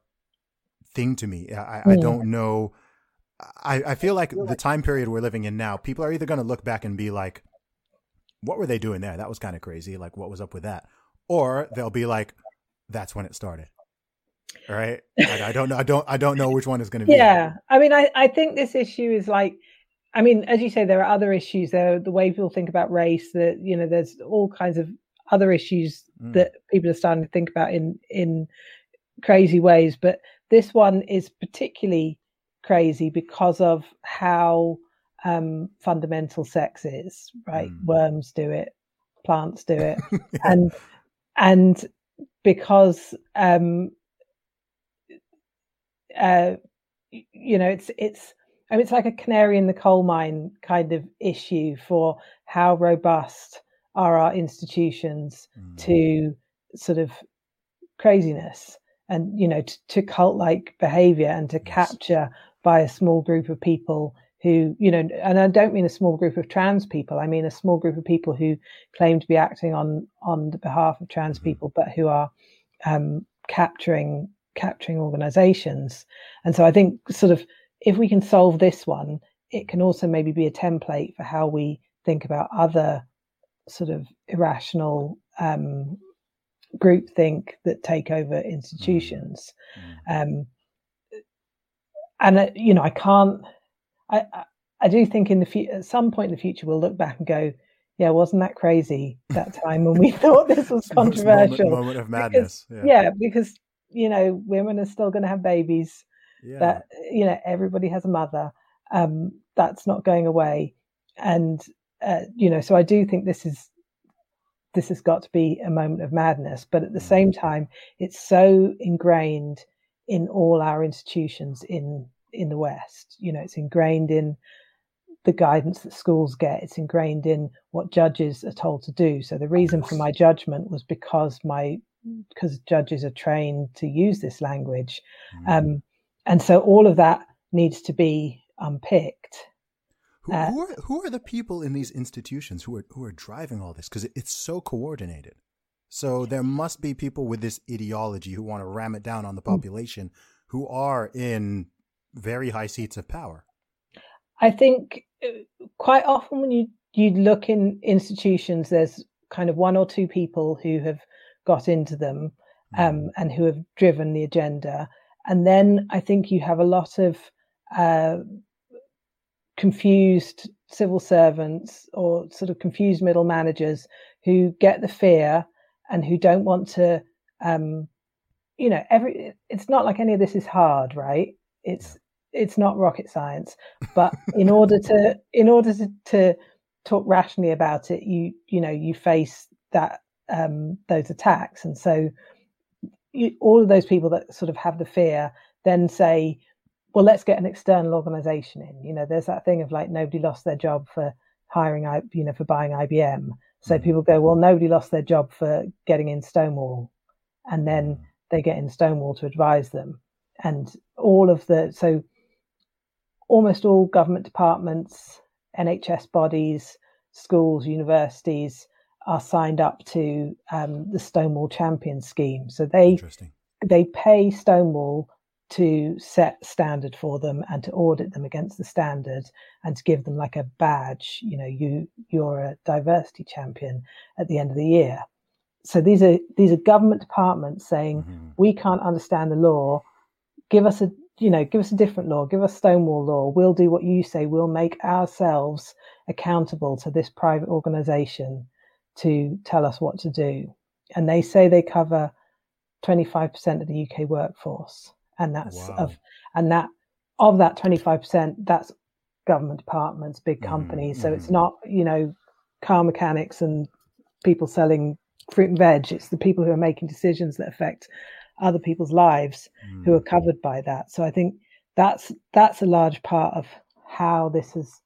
thing to me. I, I don't know. I, I feel like the time period we're living in now, people are either going to look back and be like, what were they doing there? That was kind of crazy. Like, what was up with that? Or they'll be like, that's when it started. Right? I, I don't know. I don't. I don't know which one is going to be. Yeah. I mean, I I think this issue is like I mean, as you say, there are other issues. There, the way people think about race. That you know, there's all kinds of other issues mm. that people are starting to think about in in crazy ways. But this one is particularly crazy because of how um, fundamental sex is. Right, mm. worms do it, plants do it, and and because um, uh, you know, it's it's I mean, it's like a canary in the coal mine kind of issue for how robust are our institutions mm. to sort of craziness and you know to, to cult like behavior and to yes. capture by a small group of people who you know and i don't mean a small group of trans people i mean a small group of people who claim to be acting on on the behalf of trans mm-hmm. people but who are um, capturing capturing organizations and so i think sort of if we can solve this one, it can also maybe be a template for how we think about other sort of irrational um, groupthink that take over institutions. Mm. Um, and uh, you know, I can't, I, I, I do think in the future, at some point in the future, we'll look back and go, yeah, wasn't that crazy that time when we thought this was controversial? moment, moment, of madness. Because, yeah. yeah. because you know, women are still going to have babies. Yeah. That you know, everybody has a mother. Um, that's not going away, and uh, you know, so I do think this is this has got to be a moment of madness. But at the same mm. time, it's so ingrained in all our institutions in in the West. You know, it's ingrained in the guidance that schools get. It's ingrained in what judges are told to do. So the reason for my judgment was because my because judges are trained to use this language, mm. um, and so all of that needs to be unpicked. Who, uh, who, are who are the people in these institutions who are who are driving all this? Because it, it's so coordinated. So there must be people with this ideology who want to ram it down on the mm. population, who are in very high seats of power. I think uh, quite often when you you look in institutions, there's kind of one or two people who have got into them um, mm. and who have driven the agenda, and then I think you have a lot of uh, confused civil servants or sort of confused middle managers who get the fear and who don't want to um, you know every it's not like any of this is hard right? It's it's not rocket science. But in order to in order to, to talk rationally about it you you know you face that um those attacks. And so you, all of those people that sort of have the fear then say well let's get an external organization in. You know there's that thing of like nobody lost their job for hiring you know for buying IBM so people go well nobody lost their job for getting in Stonewall and then mm. they get in Stonewall to advise them and all of the so almost all government departments, NHS bodies, schools, universities are signed up to um, the Stonewall Champion scheme. So they they pay Stonewall to set standard for them and to audit them against the standard and to give them like a badge. You know, you you're a diversity champion at the end of the year. So these are these are government departments saying mm-hmm. we can't understand the law. Give us a you know, give us a different law, give us Stonewall law. We'll do what you say. We'll make ourselves accountable to this private organization to tell us what to do. And they say they cover 25% of the UK workforce. And that's wow. of, and that of that 25%, that's government departments, big mm-hmm, companies. Mm, so it's mm. not, you know, car mechanics and people selling fruit and veg. It's the people who are making decisions that affect other people's lives mm. who are mm. covered by that. So I think that's that's a large part of how this has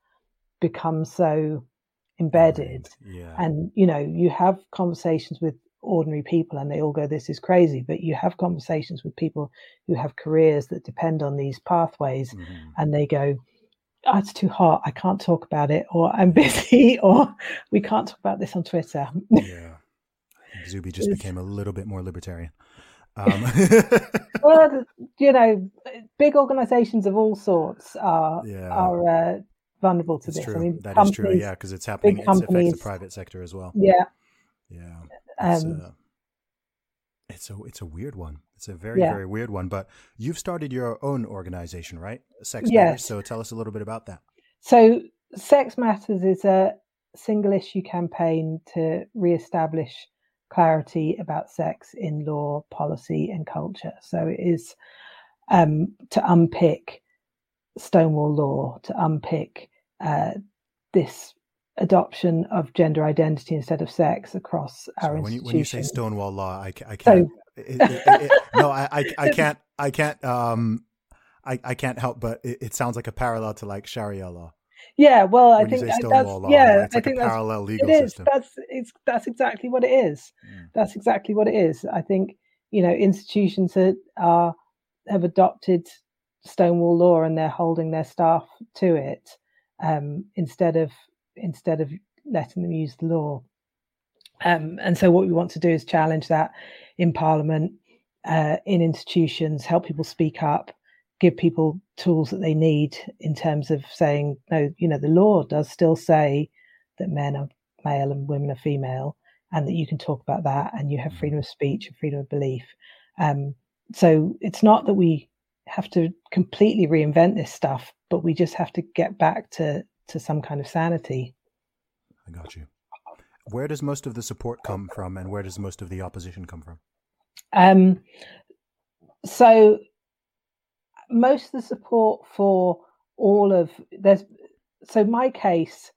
become so embedded. Yeah. And you know, you have conversations with ordinary people and they all go this is crazy but you have conversations with people who have careers that depend on these pathways mm-hmm. and they go oh, it's too hot i can't talk about it or i'm busy or we can't talk about this on twitter yeah zuby just became a little bit more libertarian um. well, you know, big organisations of all sorts are yeah. are uh, vulnerable to this. True. I mean, that is true. Yeah, because it's happening. It affects the private sector as well. Yeah. Yeah. It's, um, uh, it's a it's a weird one. It's a very yeah. very weird one. But you've started your own organization, right? Sex yes. Matters. So tell us a little bit about that. So Sex Matters is a single issue campaign to re-establish clarity about sex in law, policy, and culture. So it is um, to unpick Stonewall law, to unpick uh, this adoption of gender identity instead of sex across our so when you, when you say Stonewall law, I, I can't. So, it, it, it, no, I, I, I can't. I can't. Um, I, I can't help but it, sounds like a parallel to like Sharia law. Yeah, well, I think that's law, yeah, I think that's parallel legal it is. system. That's it's that's exactly what it is. Yeah. That's exactly what it is. I think you know institutions that are have adopted Stonewall law and they're holding their staff to it um, instead of instead of letting them use the law. Um, and so, what we want to do is challenge that in Parliament, uh, in institutions, help people speak up, give people tools that they need in terms of saying, no, you know, the law does still say that men are male and women are female, and that you can talk about that, and you have freedom of speech and freedom of belief. Um, so it's not that we have to completely reinvent this stuff, but we just have to get back to to some kind of sanity. I got you. Where does most of the support come from, and where does most of the opposition come from? Um, so most of the support for all of there's so my case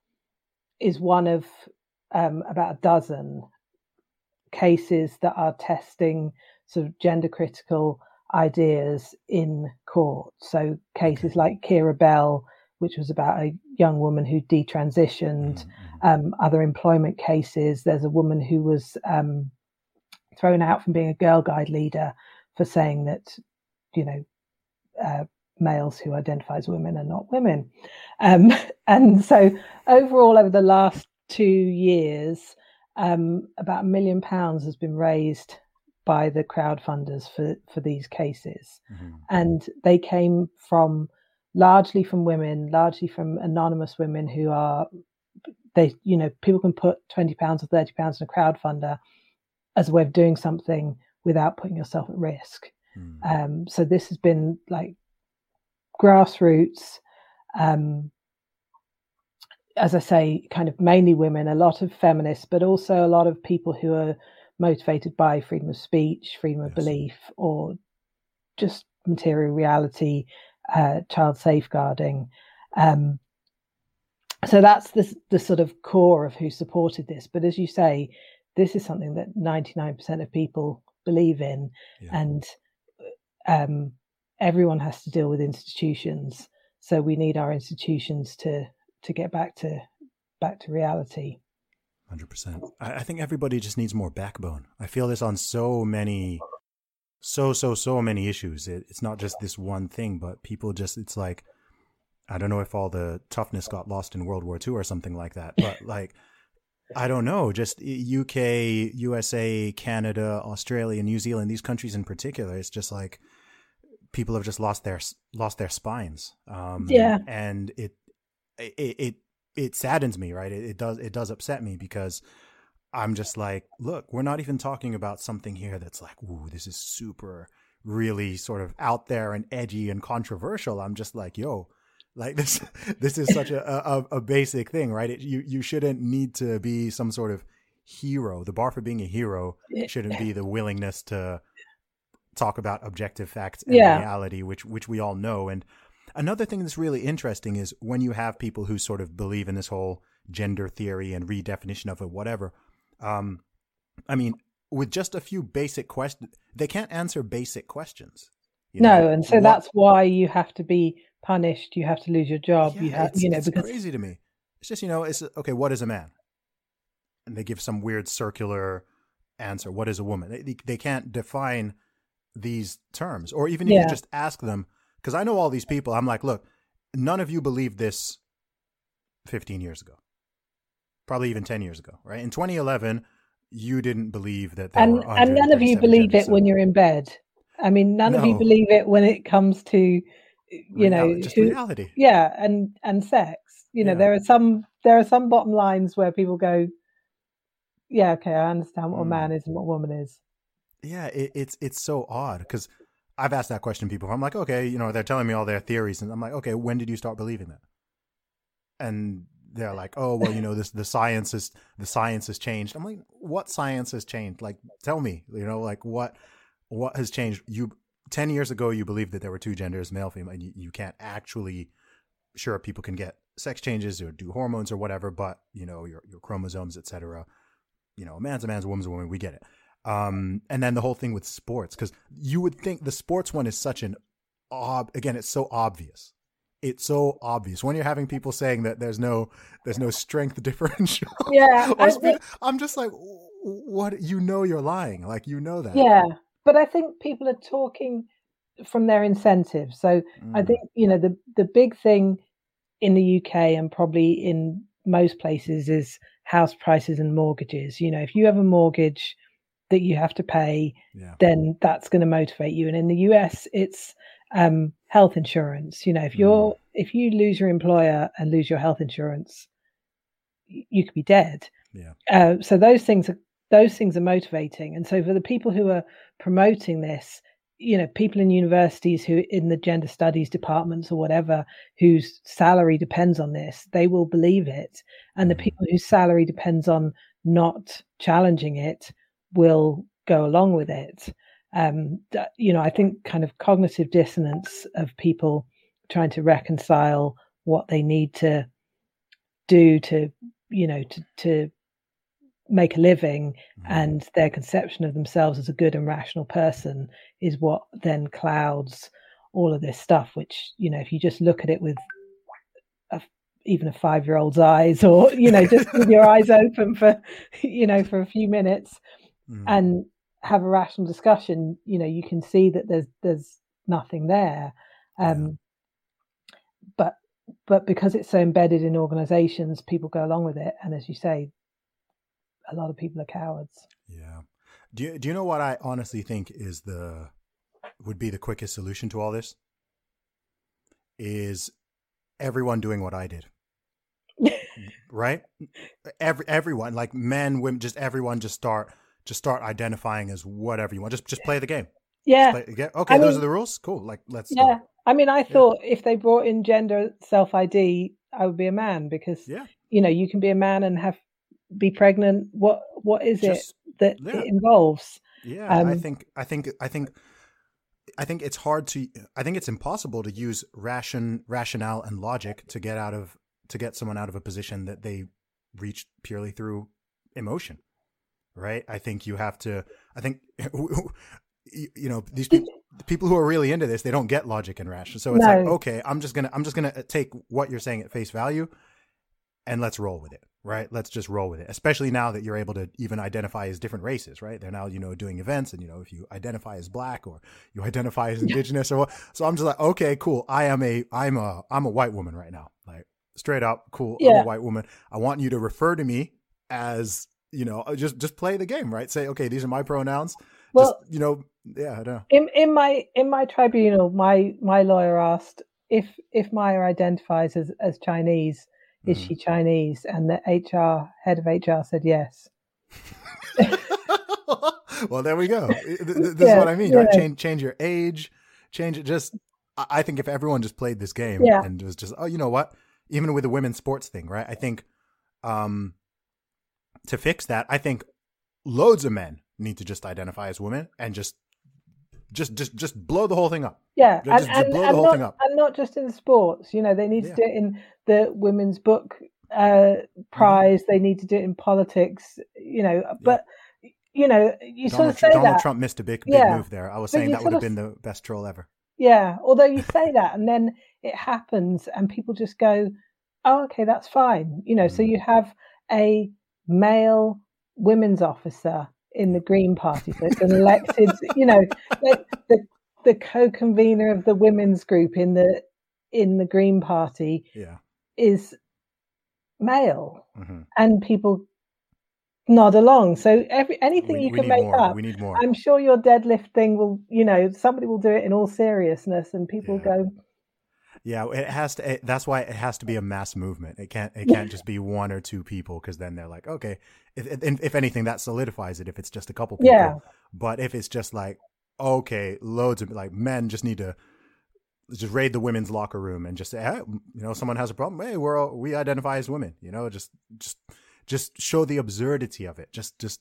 is one of um, about a dozen cases that are testing sort of gender critical ideas in court. So cases like Keira Bell, which was about a young woman who detransitioned, mm-hmm. um, other employment cases. There's a woman who was um, thrown out from being a girl guide leader for saying that, you know, uh, males who identify as women are not women. Um, and so overall, over the last two years, um, about a million pounds has been raised by the crowdfunders for, for these cases. Mm-hmm. And they came from largely from women, largely from anonymous women who are they you know people can put 20 pounds or 30 pounds in a crowdfunder as a way of doing something without putting yourself at risk mm. um, so this has been like grassroots um, as i say kind of mainly women a lot of feminists but also a lot of people who are motivated by freedom of speech freedom of yes. belief or just material reality uh, child safeguarding. Um, so that's the, the sort of core of who supported this. But as you say, this is something that 99% of people believe in, yeah. and um, everyone has to deal with institutions. So we need our institutions to to get back to back to reality. Hundred percent. I think everybody just needs more backbone. I feel this on so many so so so many issues. It, it's not just this one thing, but people just it's like I don't know if all the toughness got lost in World War II or something like that, but like I don't know, just UK, USA, Canada, Australia, New Zealand, these countries in particular, it's just like people have just lost their lost their spines. Um, yeah, and it it it it saddens me, right? It, it does it does upset me because I'm just like, look, we're not even talking about something here that's like, ooh, this is super, really sort of out there and edgy and controversial. I'm just like, yo, like this, this is such a, a, a basic thing, right? It, you, you shouldn't need to be some sort of hero. The bar for being a hero shouldn't be the willingness to talk about objective facts and yeah. reality, which, which we all know. And another thing that's really interesting is when you have people who sort of believe in this whole gender theory and redefinition of it, whatever um, I mean, with just a few basic questions, they can't answer basic questions. no, know? and so what? that's why you have to be punished. You have to lose your job. Yeah, you have, you know, it's because crazy to me. It's just you know, it's okay. What is a man? And they give some weird circular answer. What is a woman? They, they can't define these terms, or even if yeah. you just ask them, because I know all these people. I'm like, look, none of you believed this 15 years ago probably even 10 years ago, right? In 2011, you didn't believe that and, and none of you believe it when you're in bed. I mean, none no. of you believe it when it comes to, you know, just who, reality. Yeah, and and sex. You know, yeah. there are some there are some bottom lines where people go, yeah, okay, I understand what mm. a man is and what a woman is. Yeah, it, it's it's so odd because I've asked that question to people. I'm like, okay, you know, they're telling me all their theories, and I'm like, okay, when did you start believing that? And they're like, oh well, you know, this the science is the science has changed. I'm like, what science has changed? Like, tell me, you know, like what what has changed? You ten years ago, you believed that there were two genders, male, female. You, you can't actually. Sure, people can get sex changes or do hormones or whatever, but you know, your your chromosomes, etc. You know, a man's a man's, a woman's a woman. We get it. Um, and then the whole thing with sports, because you would think the sports one is such an ob. Again, it's so obvious it's so obvious when you're having people saying that there's no there's no strength differential. Yeah, I think, I'm just like, what? You know, you're lying. Like you know that. Yeah, but I think people are talking from their incentives. So mm. I think you know the the big thing in the UK and probably in most places is house prices and mortgages. You know, if you have a mortgage that you have to pay, yeah. then that's going to motivate you. And in the US, it's um, health insurance. You know, if you're mm. if you lose your employer and lose your health insurance, you could be dead. Yeah. Uh, so those things are those things are motivating, and so for the people who are promoting this, you know people in universities who in the gender studies departments or whatever whose salary depends on this they will believe it and the Mhm. people whose salary depends on not challenging it will go along with it um you know i think kind of cognitive dissonance of people trying to reconcile what they need to do to you know to to make a living Mhm. and their conception of themselves as a good and rational person is what then clouds all of this stuff which you know if you just look at it with a, even a five year old's eyes or you know just with your eyes open for you know for a few minutes Mhm. and have a rational discussion you know you can see that there's there's nothing there um but but because it's so embedded in organizations people go along with it and as you say a lot of people are cowards Yeah. Do you do you know what I honestly think is the would be the quickest solution to all this? Is everyone doing what I did? right? Every everyone, like men, women, just everyone, just start just start identifying as whatever you want. Just just play the game. yeah Play, yeah, okay, I those mean- are the rules. Cool. Like let's yeah i mean i thought if they brought in gender self id i would be a man because Yeah. you know you can be a man and have be pregnant what what is Just it that yeah. it involves Yeah, I Um, think I think I think I think it's hard to I think it's impossible to use ration rationale and logic to get out of to get someone out of a position that they reached purely through emotion. Right? I think you have to I think you know these people the people who are really into this they don't get logic and ration. So it's like okay, I'm just going to I'm just going to uh, take what you're saying at face value and let's roll with it right? Let's just roll with it especially now that you're able to even identify as different races right? They're now you know doing events and you know if you identify as black or you identify as indigenous or what. So i'm just like okay cool. I am a i'm a i'm a white woman right now. Like straight up cool. I'm Yeah. a white woman. I want you to refer to me as you know just just play the game right say okay these are my pronouns well just you know yeah i know in in my in my tribunal my my lawyer asked if if maya identifies as as chinese is Mhm. she chinese and the hr head of hr said yes well, there we go. Th- th- This is what I mean. Right? Change, change your age, change it. Just, I I think if everyone just played this game Yeah. and was just, oh, you know what? Even with the women's sports thing, right? I think, um, to fix that, I think loads of men need to just identify as women and just, just, just, just blow the whole thing up. yeah Yeah, and, just- just and, blow the whole not, thing up. and not just in sports you know they need Yeah. to do it in the women's book uh prize they need to do it in politics you know but you know you sort Donald, of say Donald that Trump missed a big, big Yeah. move there. I was But saying that would have been the best troll ever. Yeah, although you say that and then it happens and people just go, oh, okay, that's fine. You know, so Mm. you have a male women's officer in the Green Party. So it's an elected, you know, like the, the co-convener of the women's group in the in the Green Party Yeah. is male hmm and people nod along. So every anything We, you we can make more. up We need more. I'm sure your deadlift thing will, you know, somebody will do it in all seriousness, and people Yeah. go, Yeah, it has to. It, that's why it has to be a mass movement. It can't. It can't just be one or two people because then they're like, okay. If, if if anything, that solidifies it. If it's just a couple people. Yeah. But if it's just like, okay, loads of like men just need to just raid the women's locker room and just say, hey, you know, someone has a problem. Hey, we're all, we identify as women. You know, just just just show the absurdity of it. Just just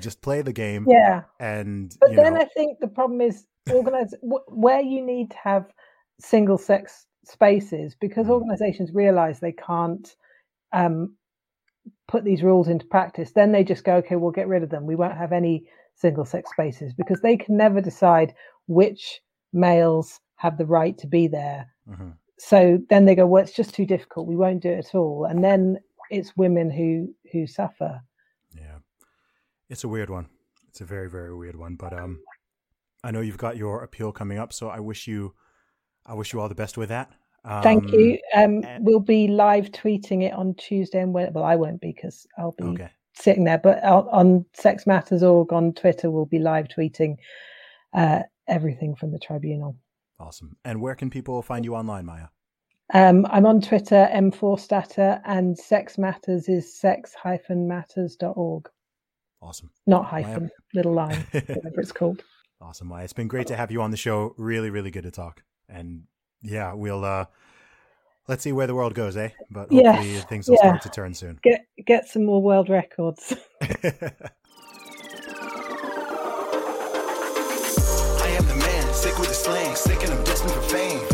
just play the game. yeah. And But you then know, I think the problem is organize where you need to have single sex spaces because Mhm. organizations realize they can't um, put these rules into practice. Then they just go, okay, we'll get rid of them. We won't have any single sex spaces because they can never decide which males have the right to be there. mhm. so then they go well it's just too difficult we won't do it at all and then it's women who who suffer Yeah. It's a weird one. It's a very, very weird one. But um I know you've got your appeal coming up, so I wish you I wish you all the best with that. Um, thank you um and- we'll be live tweeting it on tuesday and well i won't be because i'll be Okay. sitting there but on, sex matters org on twitter we'll be live tweeting uh everything from the tribunal Awesome. And where can people find you online, Maya? um i'm on twitter MForstater and sex matters is sex-matters.org Awesome. not Maya- hyphen little line whatever it's called Awesome. Maya. it's been great to have you on the show. Really, really good to talk. And yeah, we'll uh let's see where the world goes, eh? But hopefully Yes, things will yeah. start to turn soon. Get get some more world records. I am the man, sick with the slang, sick and I'm destined for fame.